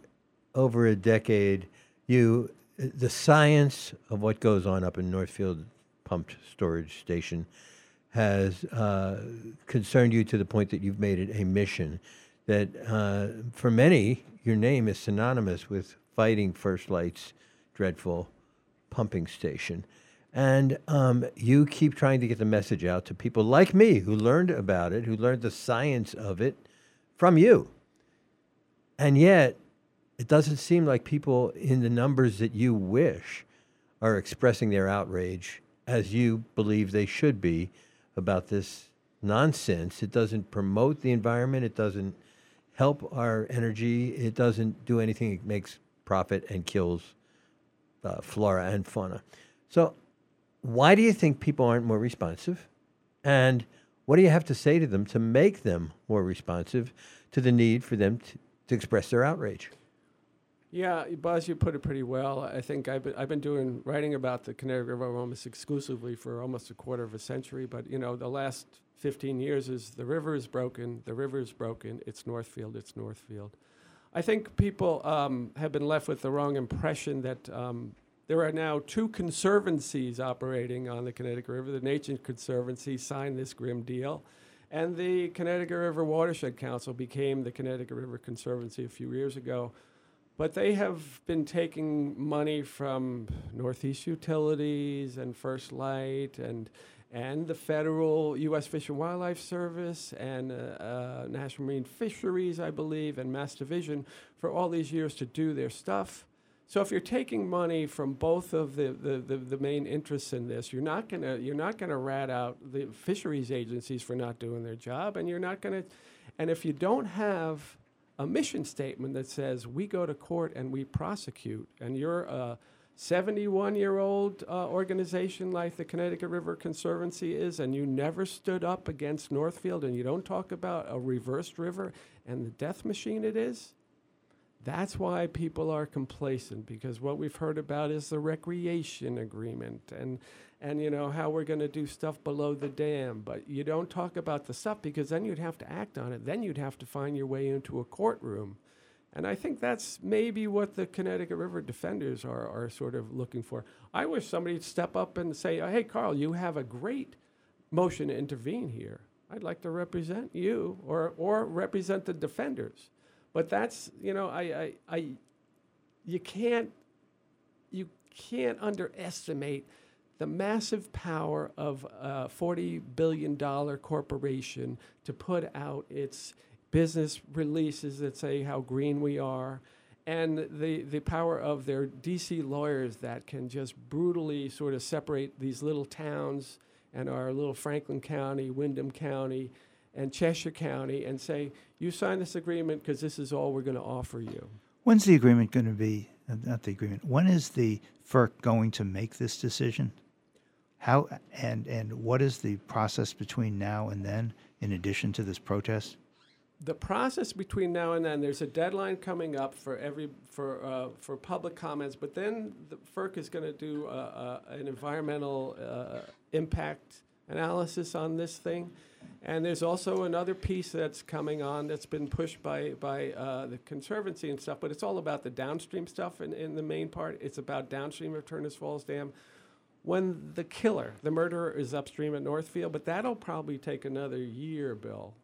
Speaker 37: over a decade, you the science of what goes on up in Northfield Pumped Storage Station has uh, concerned you to the point that you've made it a mission. That uh, for many, your name is synonymous with fighting First Light's dreadful pumping station. And um, you keep trying to get the message out to people like me who learned about it, who learned the science of it from you. And yet, it doesn't seem like people in the numbers that you wish are expressing their outrage as you believe they should be about this nonsense. It doesn't promote the environment, it doesn't help our energy, it doesn't do anything. It makes profit and kills uh, flora and fauna. So, why do you think people aren't more responsive? And what do you have to say to them to make them more responsive to the need for them to, to express their outrage?
Speaker 38: Yeah, Buzz, you put it pretty well. I think I've been, I've been doing writing about the Connecticut River almost exclusively for almost a quarter of a century. But you know, the last 15 years is the river is broken. The river is broken. It's Northfield. It's Northfield. I think people um, have been left with the wrong impression that um, there are now two conservancies operating on the Connecticut River. The Nature Conservancy signed this grim deal, and the Connecticut River Watershed Council became the Connecticut River Conservancy a few years ago. But they have been taking money from Northeast Utilities and First Light and and the federal U.S. Fish and Wildlife Service and uh, uh, National Marine Fisheries, I believe, and Mass Division for all these years to do their stuff. So if you're taking money from both of the, the, the, the main interests in this, you're not gonna you're not gonna rat out the fisheries agencies for not doing their job, and you're not gonna, and if you don't have a mission statement that says we go to court and we prosecute, and you're a 71 year old uh, organization like the Connecticut River Conservancy is, and you never stood up against Northfield, and you don't talk about a reversed river and the death machine it is. That's why people are complacent because what we've heard about is the recreation agreement and and you know how we're going to do stuff below the dam, but you don't talk about the stuff because then you'd have to act on it. Then you'd have to find your way into a courtroom. And I think that's maybe what the Connecticut River defenders are, are sort of looking for. I wish somebody would step up and say, oh, hey, Carl, you have a great motion to intervene here. I'd like to represent you or, or represent the defenders. But that's, you know, I, I, I, you can't, you can't underestimate the massive power of a $40 billion corporation to put out its business releases that say how green we are and the, the power of their DC lawyers that can just brutally sort of separate these little towns and our little Franklin County, Windham County, and Cheshire County and say, you sign this agreement because this is all we're going to offer you.
Speaker 1: When's the agreement going to be? Not the agreement. When is the FERC going to make this decision? How and and what is the process between now and then, in addition to this protest?
Speaker 38: the process between now and then, there's a deadline coming up for every for uh, for public comments. But then the FERC is going to do an environmental uh, impact analysis on this thing, and there's also another piece that's coming on that's been pushed by by uh, the conservancy and stuff. But it's all about the downstream stuff. In, in the main part, it's about downstream of Turners Falls Dam. When the killer, the murderer, is upstream at Northfield, but that'll probably take another year, Bill.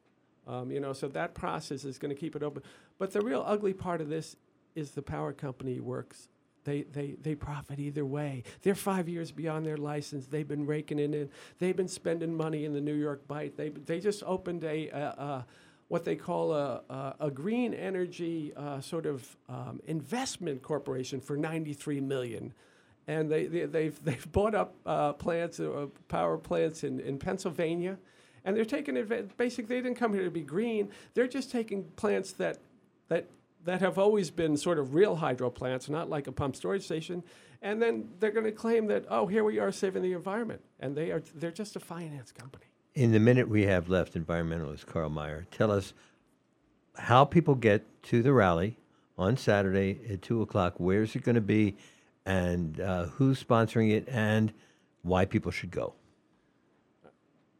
Speaker 38: Um, you know, so that process is going to keep it open. But the real ugly part of this is the power company works. They, they, they profit either way. They're five years beyond their license. They've been raking it in. They've been spending money in the New York Bight. They, they just opened a, a, a what they call a, a, a green energy uh, sort of um, investment corporation for 93 million and they, they, they've, they've bought up uh, plants, uh, power plants in, in Pennsylvania, and they're taking advantage. Basically, they didn't come here to be green. They're just taking plants that, that, that have always been sort of real hydro plants, not like a pump storage station, and then they're going to claim that, oh, here we are saving the environment, and they are, they're just a finance company.
Speaker 37: In the minute we have left, environmentalist Carl Meyer, tell us how people get to the rally on Saturday at 2 o'clock. Where's it going to be? And uh, who's sponsoring it? And why people should go.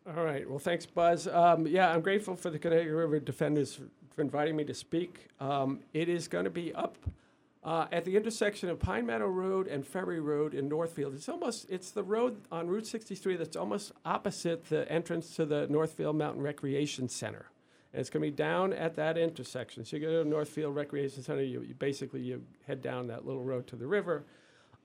Speaker 38: All right. Well, thanks, Buzz. Um, yeah, I'm grateful for the Connecticut River Defenders for, inviting me to speak. Um, it is going to be up uh, at the intersection of Pine Meadow Road and Ferry Road in Northfield. It's almost it's the road on Route 63 that's almost opposite the entrance to the Northfield Mountain Recreation Center. And it's going to be down at that intersection. So you go to Northfield Recreation Center. You, you basically you head down that little road to the river.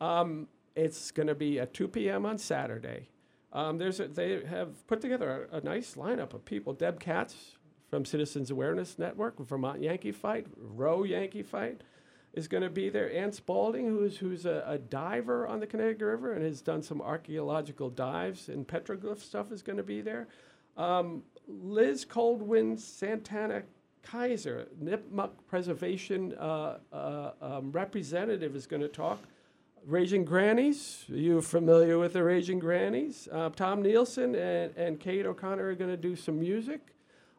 Speaker 38: Um, it's going to be at 2 p.m. on Saturday. Um, there's a, they have put together a, a, nice lineup of people. Deb Katz from Citizens Awareness Network, Vermont Yankee Fight, Row Yankee Fight is going to be there. Ann Spalding, who's, who's a, a, diver on the Connecticut River and has done some archaeological dives and petroglyph stuff, is going to be there. Um, Liz Coldwind Santana Kaiser, Nipmuc Preservation uh, uh, um, representative, is going to talk. Raging Grannies. You familiar with the Raging Grannies? Uh, Tom Neilson and, and Kate O'Connor are going to do some music.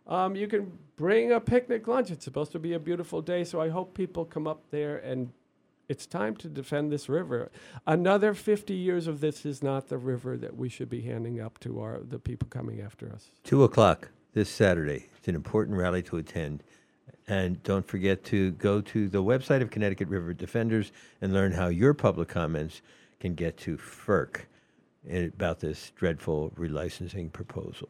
Speaker 38: Um, you can bring a picnic lunch. It's supposed to be a beautiful day, so I hope people come up there and it's time to defend this river. Another 50 years of this is not the river that we should be handing up to our the people coming after us.
Speaker 37: Two o'clock this Saturday. It's an important rally to attend. And don't forget to go to the website of Connecticut River Defenders and learn how your public comments can get to FERC about this dreadful relicensing proposal.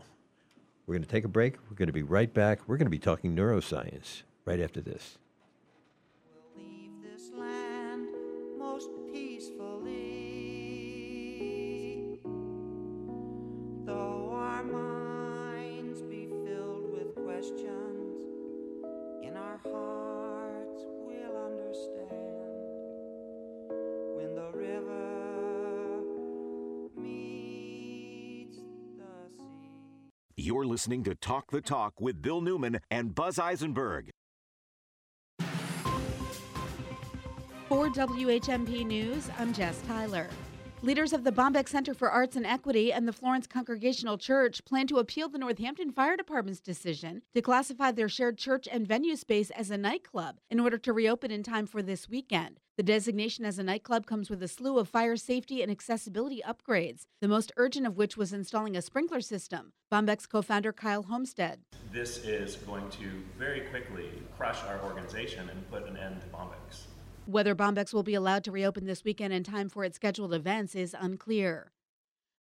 Speaker 37: We're going to take a break. We're going to be right back. We're going to be talking neuroscience right after this.
Speaker 2: You're listening to Talk the Talk with Bill Newman and Buzz Eisenberg.
Speaker 10: For WHMP News, I'm Jess Tyler. Leaders of the Bombyx Center for Arts and Equity and the Florence Congregational Church plan to appeal the Northampton Fire Department's decision to classify their shared church and venue space as a nightclub in order to reopen in time for this weekend. The designation as a nightclub comes with a slew of fire safety and accessibility upgrades, the most urgent of which was installing a sprinkler system. Bombyx's co founder Kyle Homstead.
Speaker 11: This is going to very quickly crush our organization and put an end to Bombyx.
Speaker 10: Whether Bombyx will be allowed to reopen this weekend in time for its scheduled events is unclear.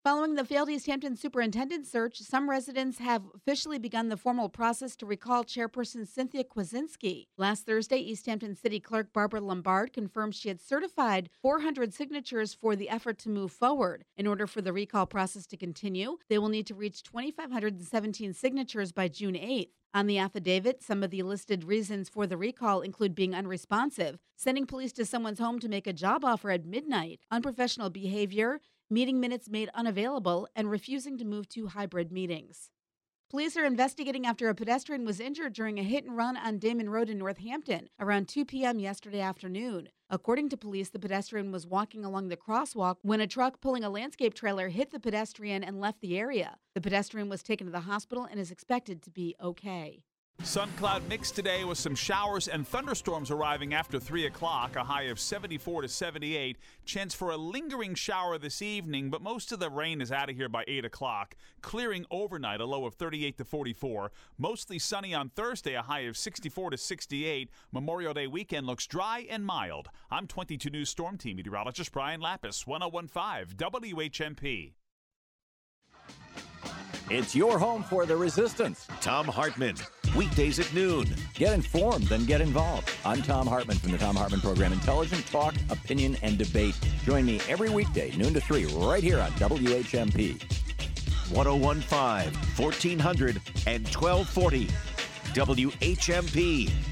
Speaker 10: Following the failed East Hampton superintendent search, some residents have officially begun the formal process to recall chairperson Cynthia Kwiecinski. Last Thursday, East Hampton City Clerk Barbara Lombard confirmed she had certified 400 signatures for the effort to move forward. In order for the recall process to continue, they will need to reach 2,517 signatures by June 8th. On the affidavit, some of the listed reasons for the recall include being unresponsive, sending police to someone's home to make a job offer at midnight, unprofessional behavior, meeting minutes made unavailable, and refusing to move to hybrid meetings. Police are investigating after a pedestrian was injured during a hit and run on Damon Road in Northampton around 2 p.m. yesterday afternoon. According to police, the pedestrian was walking along the crosswalk when a truck pulling a landscape trailer hit the pedestrian and left the area. The pedestrian was taken to the hospital and is expected to be okay.
Speaker 26: Sun cloud mix today with some showers and thunderstorms arriving after 3 o'clock, a high of 74 to 78. Chance for a lingering shower this evening, but most of the rain is out of here by 8 o'clock. Clearing overnight, a low of 38 to 44. Mostly sunny on Thursday, a high of 64 to 68. Memorial Day weekend looks dry and mild. I'm 22 News Storm Team meteorologist Brian Lapis, 1015 WHMP.
Speaker 42: It's your home for the resistance.
Speaker 2: Thom Hartmann, weekdays at noon.
Speaker 42: Get informed, then get involved. I'm Thom Hartmann from the Thom Hartmann Program. Intelligent talk, opinion, and debate. Join me every weekday, noon to 3, right here on WHMP.
Speaker 2: 1015, 1400, and 1240. WHMP.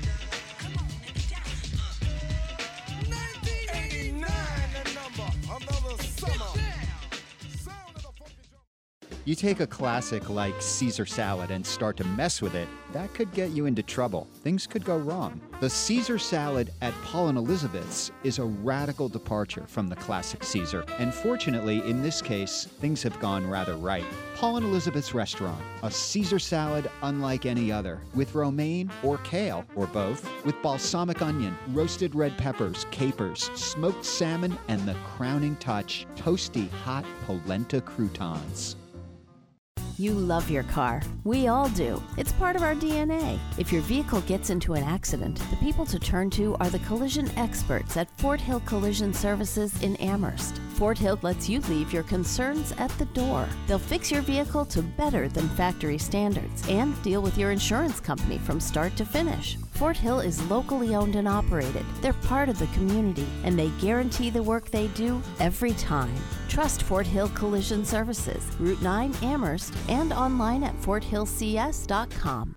Speaker 43: You take a classic like Caesar salad and start to mess with it, that could get you into trouble. Things could go wrong. The Caesar salad at Paul and Elizabeth's is a radical departure from the classic Caesar, and fortunately, in this case, things have gone rather right. Paul and Elizabeth's restaurant, a Caesar salad unlike any other, with romaine or kale, or both, with balsamic onion, roasted red peppers, capers, smoked salmon, and the crowning touch, toasty hot polenta croutons.
Speaker 44: You love your car. We all do. It's part of our DNA. If your vehicle gets into an accident, the people to turn to are the collision experts at Fort Hill Collision Services in Amherst. Fort Hill lets you leave your concerns at the door. They'll fix your vehicle to better than factory standards and deal with your insurance company from start to finish. Fort Hill is locally owned and operated. They're part of the community and they guarantee the work they do every time. Trust Fort Hill Collision Services, Route 9 Amherst, and online at forthillcs.com.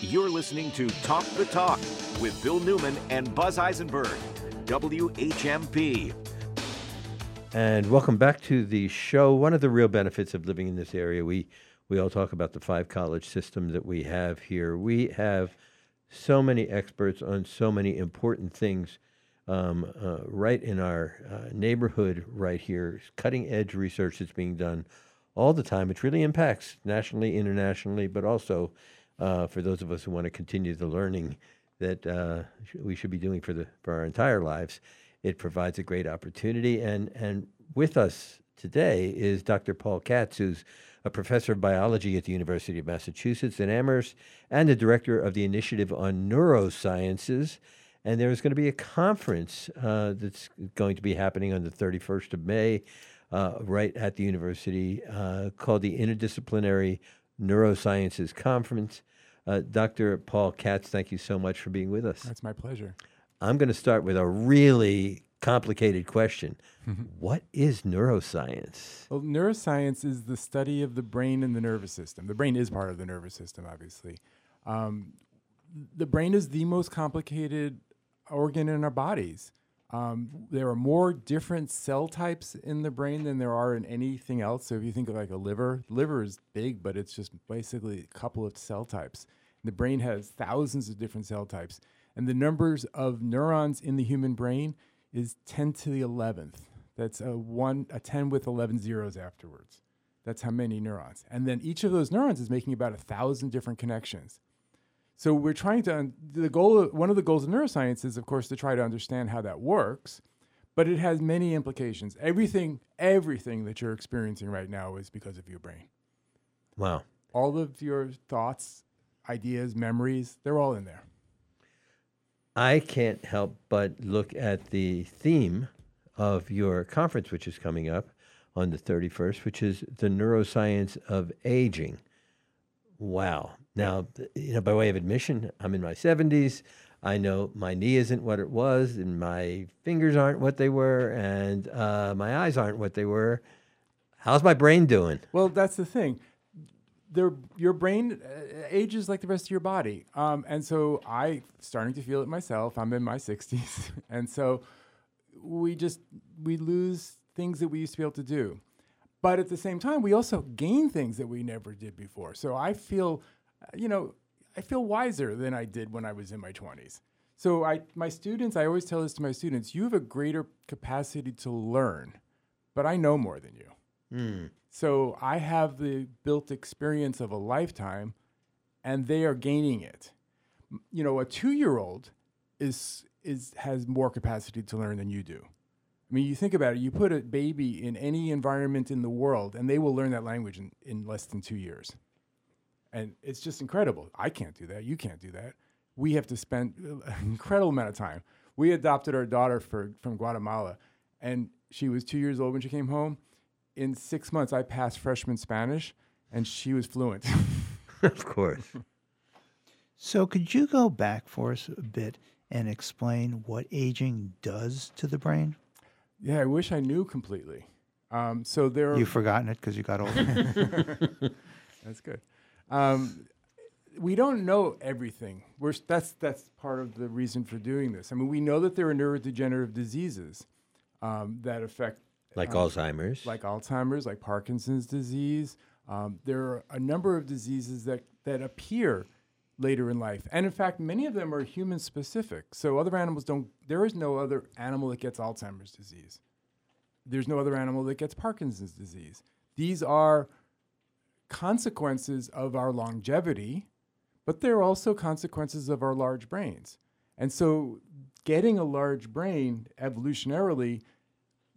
Speaker 2: You're listening to Talk the Talk with Bill Newman and Buzz Eisenberg. WHMP.
Speaker 37: And welcome back to the show. One of the real benefits of living in this area, we we all talk about the five college system that we have here. We have so many experts on so many important things um, uh, right in our uh, neighborhood, right here. Cutting edge research that's being done all the time. It really impacts nationally, internationally, but also uh, for those of us who want to continue the learning that uh, we should be doing for the for our entire lives. It provides a great opportunity, and and with us today is Dr. Paul Katz, who's a professor of biology at the University of Massachusetts in Amherst and the director of the Initiative on Neurosciences. And there's going to be a conference uh, that's going to be happening on the 31st of May, uh, right at the university, uh, called the Interdisciplinary Neurosciences Conference. Uh, Dr. Paul Katz, thank you so much for being with us.
Speaker 45: That's my pleasure.
Speaker 37: I'm going to start with a really complicated question. what is neuroscience?
Speaker 45: Well, neuroscience is the study of the brain and the nervous system. The brain is part of the nervous system, obviously. Um, the brain is the most complicated organ in our bodies. Um, there are more different cell types in the brain than there are in anything else. So if you think of like a liver, liver is big, but it's just basically a couple of cell types. The brain has thousands of different cell types, and the numbers of neurons in the human brain is 10 to the 11th. That's a one, a 10 with 11 zeros afterwards. That's how many neurons. And then each of those neurons is making about a thousand different connections. So we're trying to un- the goal. Of, one of the goals of neuroscience is, of course, to try to understand how that works. But it has many implications. Everything, everything that you're experiencing right now is because of your brain.
Speaker 37: Wow.
Speaker 45: All of your thoughts, ideas, memories, they're all in there.
Speaker 37: I can't help but look at the theme of your conference, which is coming up on the 31st, which is the neuroscience of aging. Wow. Now, you know, by way of admission, I'm in my 70s. I know my knee isn't what it was, and my fingers aren't what they were, and uh, my eyes aren't what they were. How's my brain doing?
Speaker 45: Well, that's the thing. their your brain uh, ages like the rest of your body. Um, and so I starting to feel it myself. I'm in my 60s, and so we just we lose things that we used to be able to do. But at the same time, we also gain things that we never did before. So I feel, you know, I feel wiser than I did when I was in my 20s. So I my students, I always tell this to my students, you have a greater capacity to learn, but I know more than you.
Speaker 37: Hmm.
Speaker 45: So I have the built experience of a lifetime, and they are gaining it. You know, a two-year-old is is has more capacity to learn than you do. I mean, you think about it. You put a baby in any environment in the world, and they will learn that language in, in less than two years. And it's just incredible. I can't do that. You can't do that. We have to spend an incredible amount of time. We adopted our daughter for, from Guatemala, and she was two years old when she came home. In six months, I passed freshman Spanish, and she was fluent.
Speaker 37: of course.
Speaker 1: So, could you go back for us a bit and explain what aging does to the brain?
Speaker 45: Yeah, I wish I knew completely. Um, so there are
Speaker 1: You've forgotten it because you got older.
Speaker 45: that's good. Um, we don't know everything. We're, that's that's part of the reason for doing this. I mean, we know that there are neurodegenerative diseases um, that affect
Speaker 37: Like
Speaker 45: um,
Speaker 37: Alzheimer's.
Speaker 45: like Alzheimer's, like Parkinson's disease. Um, there are a number of diseases that that appear later in life, and in fact, many of them are human specific. So other animals don't. There is no other animal that gets Alzheimer's disease. There's no other animal that gets Parkinson's disease. These are consequences of our longevity, but they're also consequences of our large brains. And so, getting a large brain evolutionarily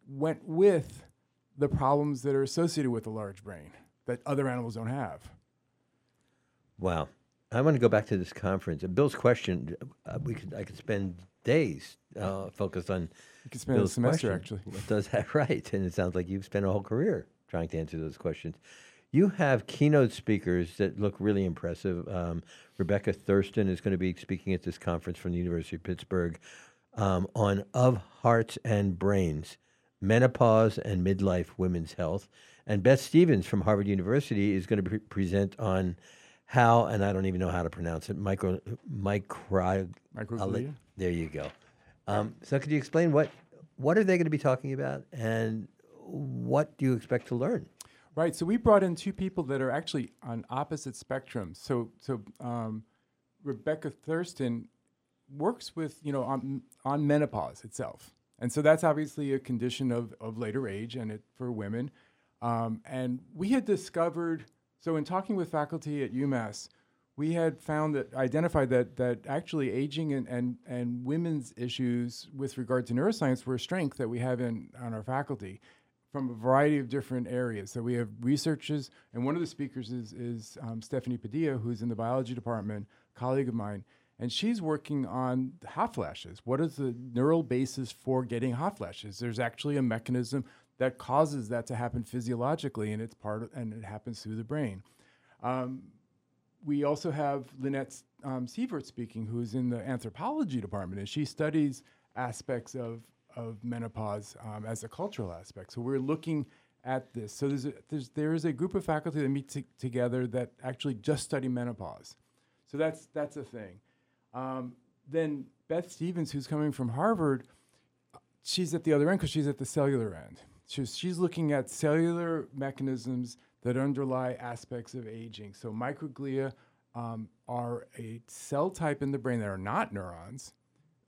Speaker 45: went with the problems that are associated with a large brain that other animals don't have.
Speaker 37: Wow. I want to go back to this conference. And Bill's question, uh, we could I could spend days uh, focused on.
Speaker 45: You could spend a semester,
Speaker 37: question.
Speaker 45: actually.
Speaker 37: What does that right? And it sounds like you've spent a whole career trying to answer those questions. You have keynote speakers that look really impressive. Um, Rebecca Thurston is going to be speaking at this conference from the University of Pittsburgh um, on Of Hearts and Brains, Menopause and Midlife Women's Health. And Beth Stevens from Harvard University is going to pre- present on how, and I don't even know how to pronounce it, micro, micro,
Speaker 45: Microglia?
Speaker 37: There you go. Um, so could you explain what what are they going to be talking about, and what do you expect to learn?
Speaker 45: Right. So we brought in two people that are actually on opposite spectrums. So so um, Rebecca Thurston works with you know on on menopause itself, and so that's obviously a condition of of later age and it for women. Um, and we had discovered so in talking with faculty at UMass, we had found that identified that that actually aging and, and and women's issues with regard to neuroscience were a strength that we have in on our faculty from a variety of different areas. So we have researchers, and one of the speakers is is um, Stephanie Padilla, who's in the biology department, colleague of mine, and she's working on hot flashes. What is the neural basis for getting hot flashes? There's actually a mechanism that causes that to happen physiologically, and it's part of, and it happens through the brain. Um, we also have Lynnette um, Sievert speaking, who's in the anthropology department, and she studies aspects of, of menopause um, as a cultural aspect. So we're looking at this. So there's a, there's, there is a group of faculty that meet t- together that actually just study menopause. So that's, that's a thing. Um, then Beth Stevens, who's coming from Harvard, she's at the other end because she's at the cellular end. She's, she's looking at cellular mechanisms that underlie aspects of aging. So microglia um, are a cell type in the brain that are not neurons.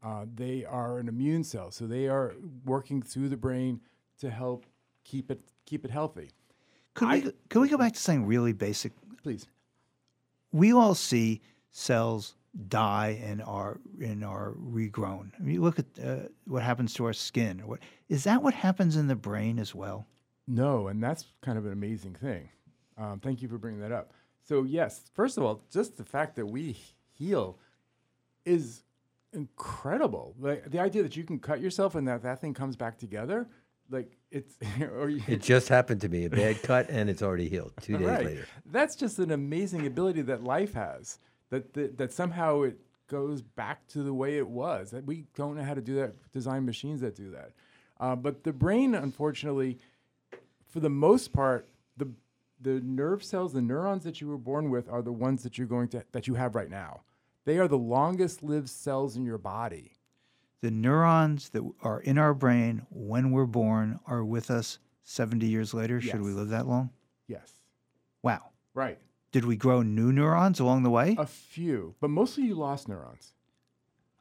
Speaker 45: Uh, they are an immune cell, so they are working through the brain to help keep it keep it healthy.
Speaker 1: Could we, go- could we go back to something really basic?
Speaker 45: Please.
Speaker 1: We all see cells die and are and are regrown. I mean, you look at uh, what happens to our skin. What is that? What happens in the brain as well?
Speaker 45: No, and that's kind of an amazing thing. Um, thank you for bringing that up. So yes, first of all, just the fact that we heal is incredible. Like the idea that you can cut yourself and that that thing comes back together, like it's or you,
Speaker 37: It just happened to me, a bad cut, and it's already healed two days
Speaker 45: Right.
Speaker 37: later.
Speaker 45: That's just an amazing ability that life has. That, that that somehow it goes back to the way it was. That we don't know how to do that. Design machines that do that. Uh, but the brain, unfortunately, for the most part, the the nerve cells, the neurons that you were born with, are the ones that you're going to that you have right now. They are the longest lived cells in your body.
Speaker 1: The neurons that are in our brain when we're born are with us 70 years later. Should we live that long?
Speaker 45: Yes.
Speaker 1: Wow.
Speaker 45: Right.
Speaker 1: Did we grow new neurons along the way?
Speaker 45: A few, but mostly you lost neurons.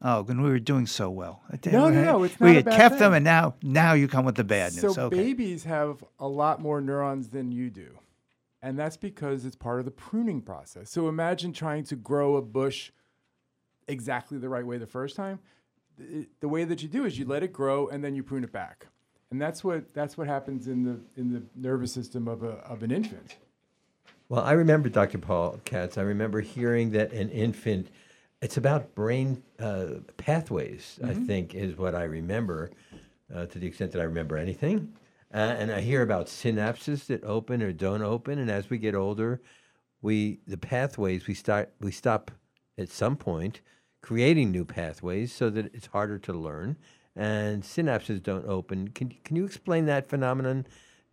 Speaker 1: Oh, then we were doing so well.
Speaker 45: No, no, no, it's
Speaker 1: we
Speaker 45: not a
Speaker 1: had kept them, and now now you come with the bad
Speaker 45: So
Speaker 1: news. okay.
Speaker 45: babies have a lot more neurons than you do. And that's because it's part of the pruning process. So imagine trying to grow a bush exactly the right way the first time. The, the way that you do is you let it grow and then you prune it back. And that's what that's what happens in the in the nervous system of a of an infant.
Speaker 37: Well, I remember Dr. Paul Katz. I remember hearing that an infant, it's about brain uh, pathways, I
Speaker 45: Mhm.
Speaker 37: think, is what I remember, uh, to the extent that I remember anything. Uh, and I hear about synapses that open or don't open. And as we get older, we the pathways we start we stop at some point creating new pathways so that it's harder to learn and synapses don't open. Can can you explain that phenomenon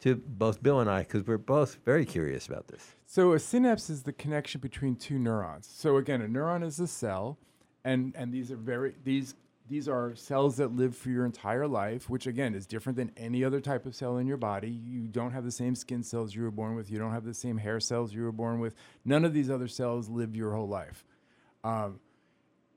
Speaker 37: to both Bill and I because we're both very curious about this.
Speaker 45: So a synapse is the connection between two neurons. So again, a neuron is a cell, and and these are very these these are cells that live for your entire life, which again is different than any other type of cell in your body. You don't have the same skin cells you were born with. You don't have the same hair cells you were born with. None of these other cells live your whole life. Um,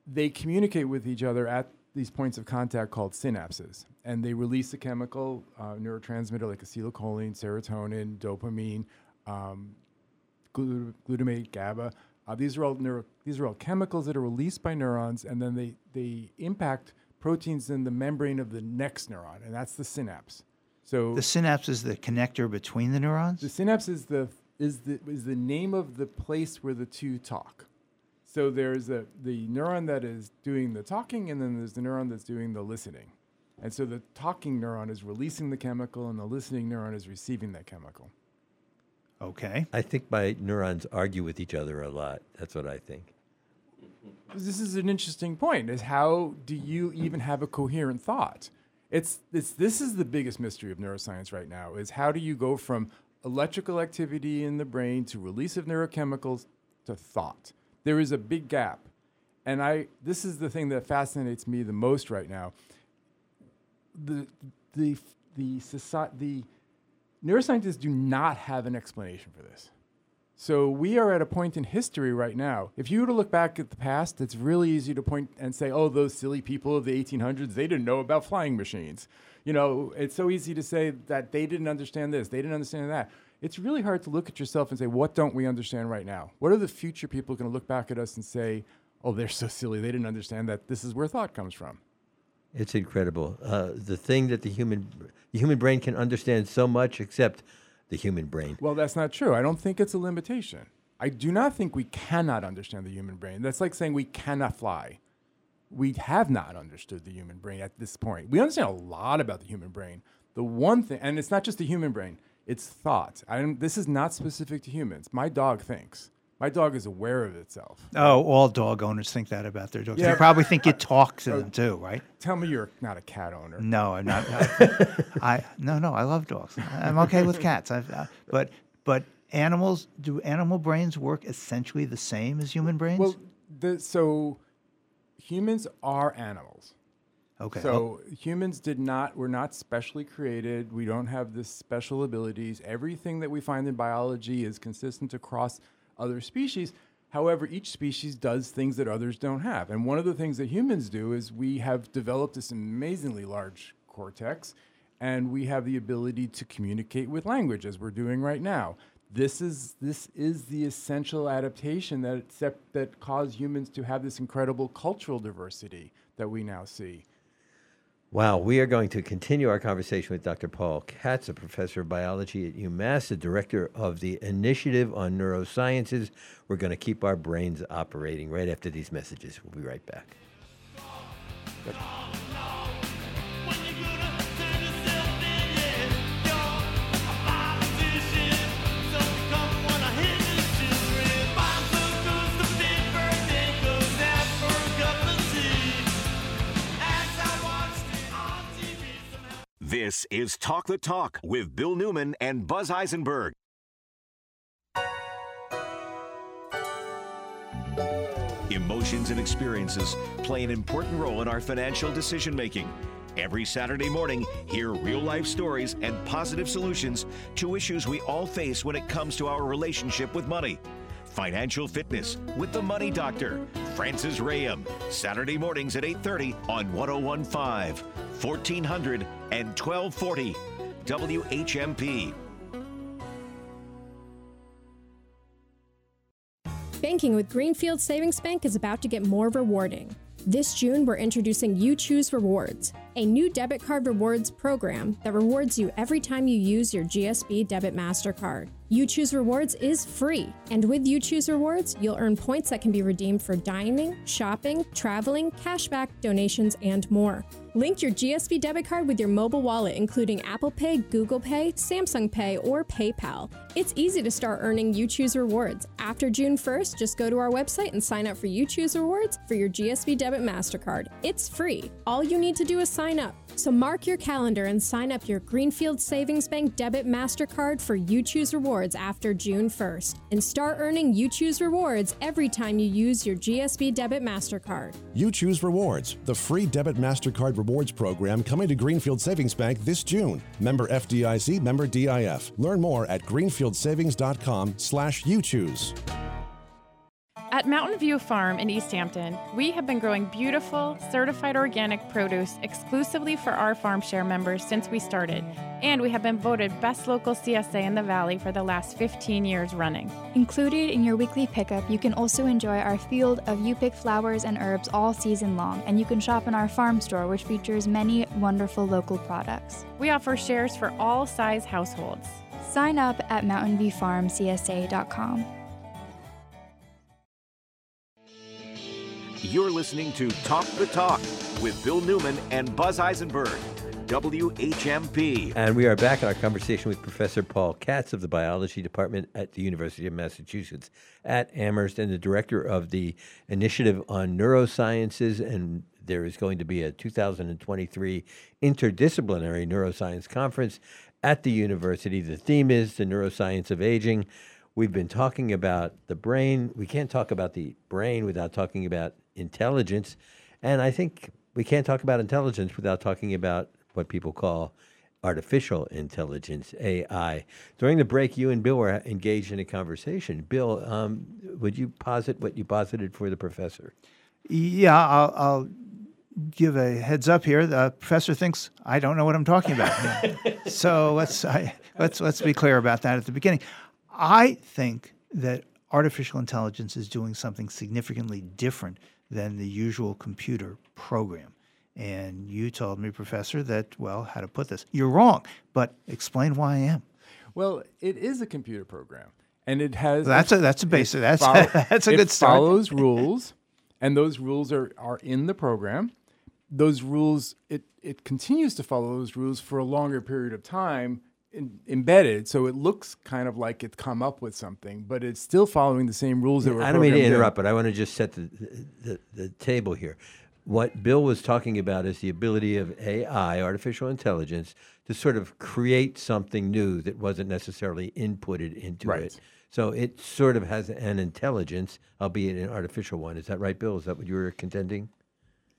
Speaker 45: they communicate with each other at these points of contact called synapses, and they release a chemical uh, neurotransmitter like acetylcholine, serotonin, dopamine, um, glu- glutamate, GABA. Uh, these are all neuro- these are all chemicals that are released by neurons, and then they they impact proteins in the membrane of the next neuron, and that's the synapse. So
Speaker 1: The synapse is the connector between the neurons.
Speaker 45: the synapse is the is the is the name of the place where the two talk. So there's a the neuron that is doing the talking, and then there's the neuron that's doing the listening. And so the talking neuron is releasing the chemical, and the listening neuron is receiving that chemical.
Speaker 1: Okay.
Speaker 37: I think my neurons argue with each other a lot. That's what I think.
Speaker 45: This is an interesting point: is how do you even have a coherent thought? It's, it's this is the biggest mystery of neuroscience right now: is how do you go from electrical activity in the brain to release of neurochemicals to thought? There is a big gap, and I this is the thing that fascinates me the most right now. The the the society the neuroscientists do not have an explanation for this. So we are at a point in history right now. If you were to look back at the past, it's really easy to point and say, "Oh, those silly people of the 1800s, they didn't know about flying machines." You know, it's so easy to say that they didn't understand this, they didn't understand that. It's really hard to look at yourself and say, "What don't we understand right now? What are the future people going to look back at us and say, "Oh, they're so silly. They didn't understand that this is where thought comes from."
Speaker 37: It's incredible. Uh, the thing that the human the human brain can understand so much, except the human brain.
Speaker 45: Well, that's not true. I don't think it's a limitation. I do not think we cannot understand the human brain. That's like saying we cannot fly. We have not understood the human brain at this point. We understand a lot about the human brain. The one thing, and it's not just the human brain, it's thought. I this is not specific to humans. My dog thinks. My dog is aware of itself.
Speaker 1: Oh, all dog owners think that about their dogs.
Speaker 45: Yeah.
Speaker 1: They probably think you talk to
Speaker 45: Oh.
Speaker 1: them too, right?
Speaker 45: Tell me you're not a cat owner.
Speaker 1: No, I'm not. I no, no. I love dogs. I'm okay with cats. I've, uh, but but animals do animal brains work essentially the same as human brains?
Speaker 45: Well, the, so humans are animals.
Speaker 1: Okay.
Speaker 45: So oh. humans did not were not specially created. We don't have this special abilities. Everything that we find in biology is consistent across other species. However, each species does things that others don't have. And one of the things that humans do is we have developed this amazingly large cortex and we have the ability to communicate with language as we're doing right now. This is this is the essential adaptation that that caused humans to have this incredible cultural diversity that we now see.
Speaker 37: Wow, we are going to continue our conversation with Dr. Paul Katz, a professor of biology at UMass, the director of the Initiative on Neurosciences. We're going to keep our brains operating right after these messages. We'll be right back.
Speaker 2: This is Talk the Talk with Bill Newman and Buzz Eisenberg. Emotions and experiences play an important role in our financial decision making. Every Saturday morning, hear real life stories and positive solutions to issues we all face when it comes to our relationship with money. Financial Fitness with the Money Doctor, Francis Rayam, Saturday mornings at 8:30 on 1015, 1400 and 1240 WHMP.
Speaker 46: Banking with Greenfield Savings Bank is about to get more rewarding. This June, we're introducing You Choose Rewards, a new debit card rewards program that rewards you every time you use your GSB Debit MasterCard. You Choose Rewards is free, and with You Choose Rewards, you'll earn points that can be redeemed for dining, shopping, traveling, cashback, donations, and more. Link your GSB debit card with your mobile wallet, including Apple Pay, Google Pay, Samsung Pay, or PayPal. It's easy to start earning You Choose Rewards. After June 1st, just go to our website and sign up for You Choose Rewards for your GSB Debit MasterCard. It's free. All you need to do is sign up. So mark your calendar and sign up your Greenfield Savings Bank Debit MasterCard for You Choose Rewards after June 1st. And start earning You Choose Rewards every time you use your GSB Debit MasterCard.
Speaker 47: You choose rewards, the free debit MasterCard rewards program coming to Greenfield Savings Bank this June. Member FDIC, member DIF. Learn more at greenfieldsavings.com slash you choose.
Speaker 48: At Mountain View Farm in Easthampton, we have been growing beautiful, certified organic produce exclusively for our farm share members since we started, and we have been voted best local CSA in the Valley for the last 15 years running.
Speaker 49: Included in your weekly pickup, you can also enjoy our field of you pick flowers and herbs all season long, and you can shop in our farm store, which features many wonderful local products.
Speaker 48: We offer shares for all size households.
Speaker 49: Sign up at mountainviewfarmcsa.com.
Speaker 2: You're listening to Talk the Talk with Bill Newman and Buzz Eisenberg, WHMP.
Speaker 37: And we are back in our conversation with Professor Paul Katz of the Biology Department at the University of Massachusetts at Amherst and the director of the Initiative on Neurosciences. And there is going to be a 2023 interdisciplinary neuroscience conference at the university. The theme is the neuroscience of aging. We've been talking about the brain. We can't talk about the brain without talking about intelligence. And I think we can't talk about intelligence without talking about what people call artificial intelligence, AI. During the break, you and Bill were engaged in a conversation. Bill, um, would you posit what you posited for the professor?
Speaker 1: Yeah, I'll, I'll give a heads up here. The professor thinks I don't know what I'm talking about. so let's I, let's let's be clear about that at the beginning. I think that artificial intelligence is doing something significantly different than the usual computer program. And you told me, Professor, that, well, how to put this. You're wrong, but explain why I am.
Speaker 45: Well, it is a computer program, and it has.
Speaker 1: That's a- that's a
Speaker 45: it
Speaker 1: basic- that's-
Speaker 45: follow-
Speaker 1: that's a good start.
Speaker 45: follows rules, and those rules are, are in the program. Those rules, it, it continues to follow those rules for a longer period of time in, embedded. So it looks kind of like it's come up with something, but it's still following the same rules that were
Speaker 37: I don't mean to
Speaker 45: programmed in.
Speaker 37: interrupt, but I want to just set the, the, the table here. What Bill was talking about is the ability of AI, artificial intelligence, to sort of create something new that wasn't necessarily inputted into
Speaker 45: Right.
Speaker 37: it. So it sort of has an intelligence, albeit an artificial one. Is that right, Bill? Is that what you were contending?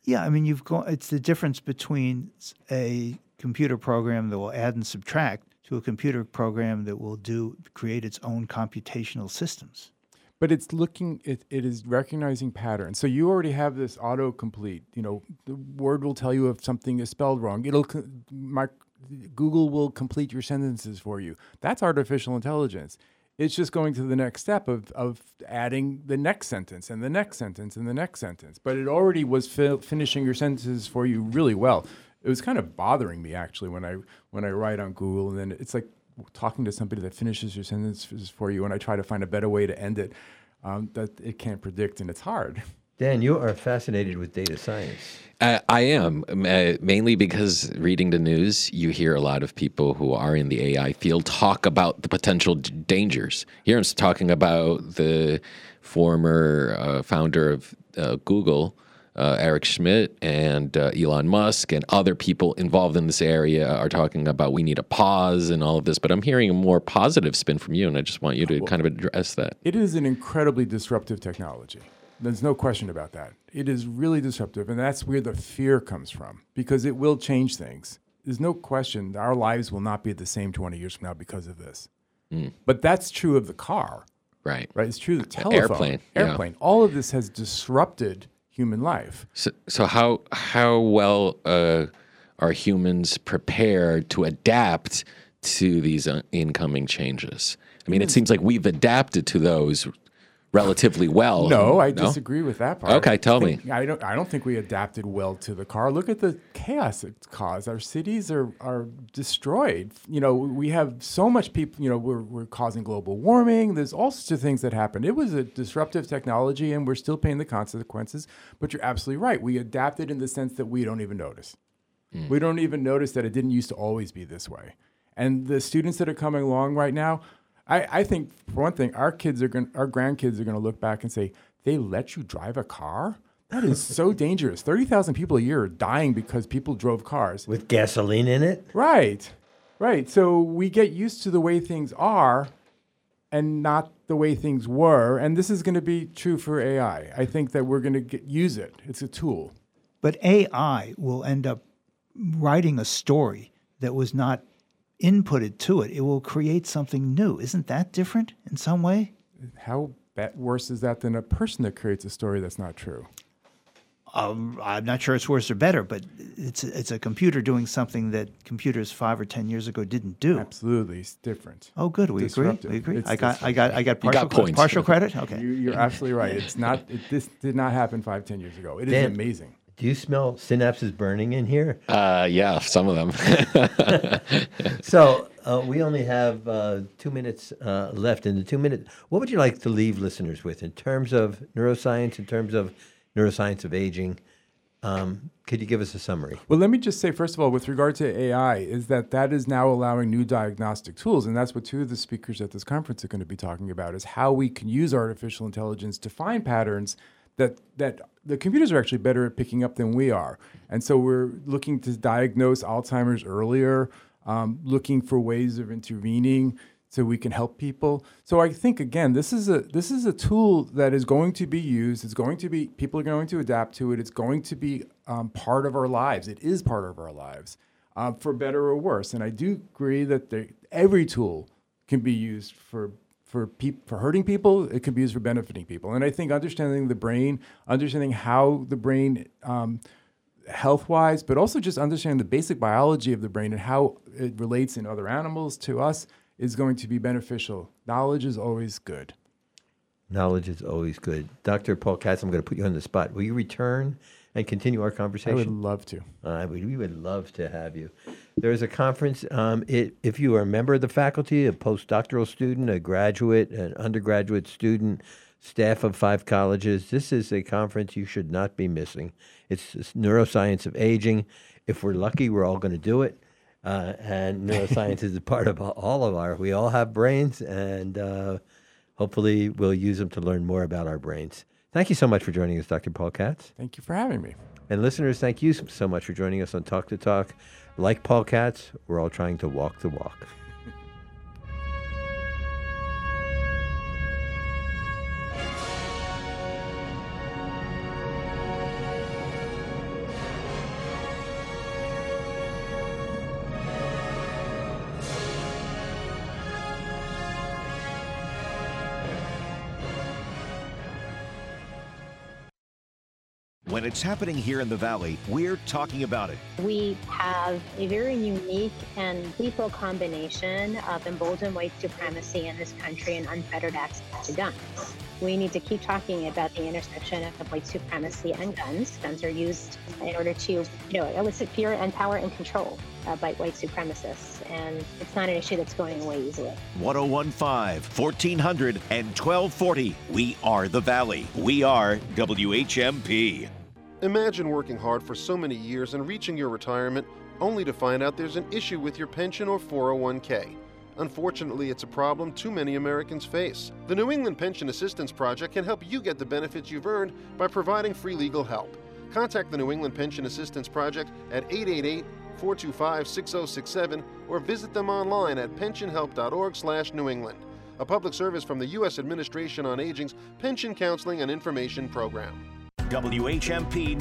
Speaker 1: Yeah, I mean, you've gone. It's the difference between a computer program that will add and subtract to a computer program that will do create its own computational systems.
Speaker 45: but it's looking it, it is recognizing patterns. So you already have this autocomplete you know the word will tell you if something is spelled wrong. It'll mark, google will complete your sentences for you. That's artificial intelligence. It's just going to the next step of, of adding the next sentence and the next sentence and the next sentence. But it already was fi- finishing your sentences for you really well it was kind of bothering me actually when i when i write on google and then it's like talking to somebody that finishes your sentences for you and I try to find a better way to end it um, that it can't predict and it's hard.
Speaker 37: Dan, you are fascinated with data science.
Speaker 50: Uh, I am uh, mainly because reading the news, you hear a lot of people who are in the AI field talk about the potential d- dangers. Here I'm talking about the former uh, founder of uh, Google, uh, Eric Schmidt, and uh, Elon Musk, and other people involved in this area are talking about we need a pause and all of this. But I'm hearing a more positive spin from you, and I just want you to kind of address that.
Speaker 45: It is an incredibly disruptive technology. There's no question about that. It is really disruptive, and that's where the fear comes from because it will change things. There's no question our lives will not be the same 20 years from now because of this.
Speaker 50: Mm.
Speaker 45: But that's true of the car.
Speaker 50: Right.
Speaker 45: Right. It's true of the telephone.
Speaker 50: airplane, yeah.
Speaker 45: Airplane. All of this has disrupted human life.
Speaker 50: So, so how how well uh, are humans prepared to adapt to these uh, incoming changes? I mean, it seems like we've adapted to those relatively well.
Speaker 45: No, I disagree with that part.
Speaker 50: Okay, tell
Speaker 45: I
Speaker 50: me.
Speaker 45: I don't. I don't think we adapted well to the car. Look at the chaos it's caused. Our cities are are destroyed. You know, we have so much people. You know, we're we're causing global warming. There's all sorts of things that happen. It was a disruptive technology, and we're still paying the consequences. But you're absolutely right. We adapted in the sense that we don't even notice.
Speaker 50: Mm.
Speaker 45: We don't even notice that it didn't used to always be this way. And the students that are coming along right now, I, I think for one thing, our kids are going, our grandkids are going to look back and say, "They let you drive a car? That is so dangerous. Thirty thousand people a year are dying because people drove cars
Speaker 37: with gasoline in it."
Speaker 45: Right, right. So we get used to the way things are, and not the way things were. And this is going to be true for AI. I think that we're going to get, use it. It's a tool.
Speaker 1: But AI will end up writing a story that was not inputted to it. It will create something new. Isn't that different in some way?
Speaker 45: How ba- worse is that than a person that creates a story that's not true?
Speaker 1: Um, I'm not sure it's worse or better, but it's it's a computer doing something that computers five or ten years ago didn't do.
Speaker 45: Absolutely, it's different.
Speaker 1: Oh, good. We
Speaker 45: Disruptive.
Speaker 1: agree. We agree.
Speaker 45: It's
Speaker 1: I got, I got, I got partial, cre- partial credit. Okay.
Speaker 45: You, you're absolutely right. It's not. It, this did not happen five, ten years ago. It is
Speaker 37: Dan,
Speaker 45: amazing.
Speaker 37: Do you smell synapses burning in here?
Speaker 50: Uh, yeah, some of them.
Speaker 37: so uh, we only have uh, two minutes uh, left. In the two minutes, what would you like to leave listeners with in terms of neuroscience, in terms of neuroscience of aging? Um, could you give us a summary?
Speaker 45: Well, let me just say, first of all, with regard to AI, is that that is now allowing new diagnostic tools, and that's what two of the speakers at this conference are going to be talking about: is how we can use artificial intelligence to find patterns that that the computers are actually better at picking up than we are, and so we're looking to diagnose Alzheimer's earlier, um, looking for ways of intervening so we can help people. So I think again, this is a this is a tool that is going to be used. It's going to be people are going to adapt to it. It's going to be um, part of our lives. It is part of our lives, uh, for better or worse. And I do agree that there, every tool can be used for for peop- for hurting people. It can be used for benefiting people. And I think understanding the brain, understanding how the brain. Um, health wise, but also just understanding the basic biology of the brain and how it relates in other animals to us is going to be beneficial. Knowledge is always good.
Speaker 37: Knowledge is always good. Dr. Paul Katz, I'm going to put you on the spot. Will you return and continue our conversation?
Speaker 45: I would love to.
Speaker 37: We, we would love to have you. There is a conference. Um, it, if you are a member of the faculty, a postdoctoral student, a graduate, an undergraduate student, staff of five colleges, this is a conference you should not be missing. It's, it's neuroscience of aging. If we're lucky, we're all going to do it. Uh, and neuroscience is a part of all of our. We all have brains, and uh, hopefully, we'll use them to learn more about our brains. Thank you so much for joining us, Dr. Paul Katz.
Speaker 45: Thank you for having me.
Speaker 37: And listeners, thank you so much for joining us on Talk the Talk. Like Paul Katz, we're all trying to walk the walk.
Speaker 2: It's happening here in the Valley, we're talking about it.
Speaker 51: We have a very unique and lethal combination of emboldened white supremacy in this country and unfettered access to guns. We need to keep talking about the intersection of white supremacy and guns. Guns are used in order to, you know, elicit fear and power and control uh, by white supremacists, and it's not an issue that's going away easily.
Speaker 2: 1015, 1400, and 1240. We are the Valley. We are WHMP.
Speaker 52: Imagine working hard for so many years and reaching your retirement only to find out there's an issue with your pension or 401k. Unfortunately, it's a problem too many Americans face. The New England Pension Assistance Project can help you get the benefits you've earned by providing free legal help. Contact the New England Pension Assistance Project at 888 425 6067 or visit them online at pensionhelp.org/new England. a public service from the U.S. Administration on Aging's Pension Counseling and Information Program.
Speaker 2: WHMP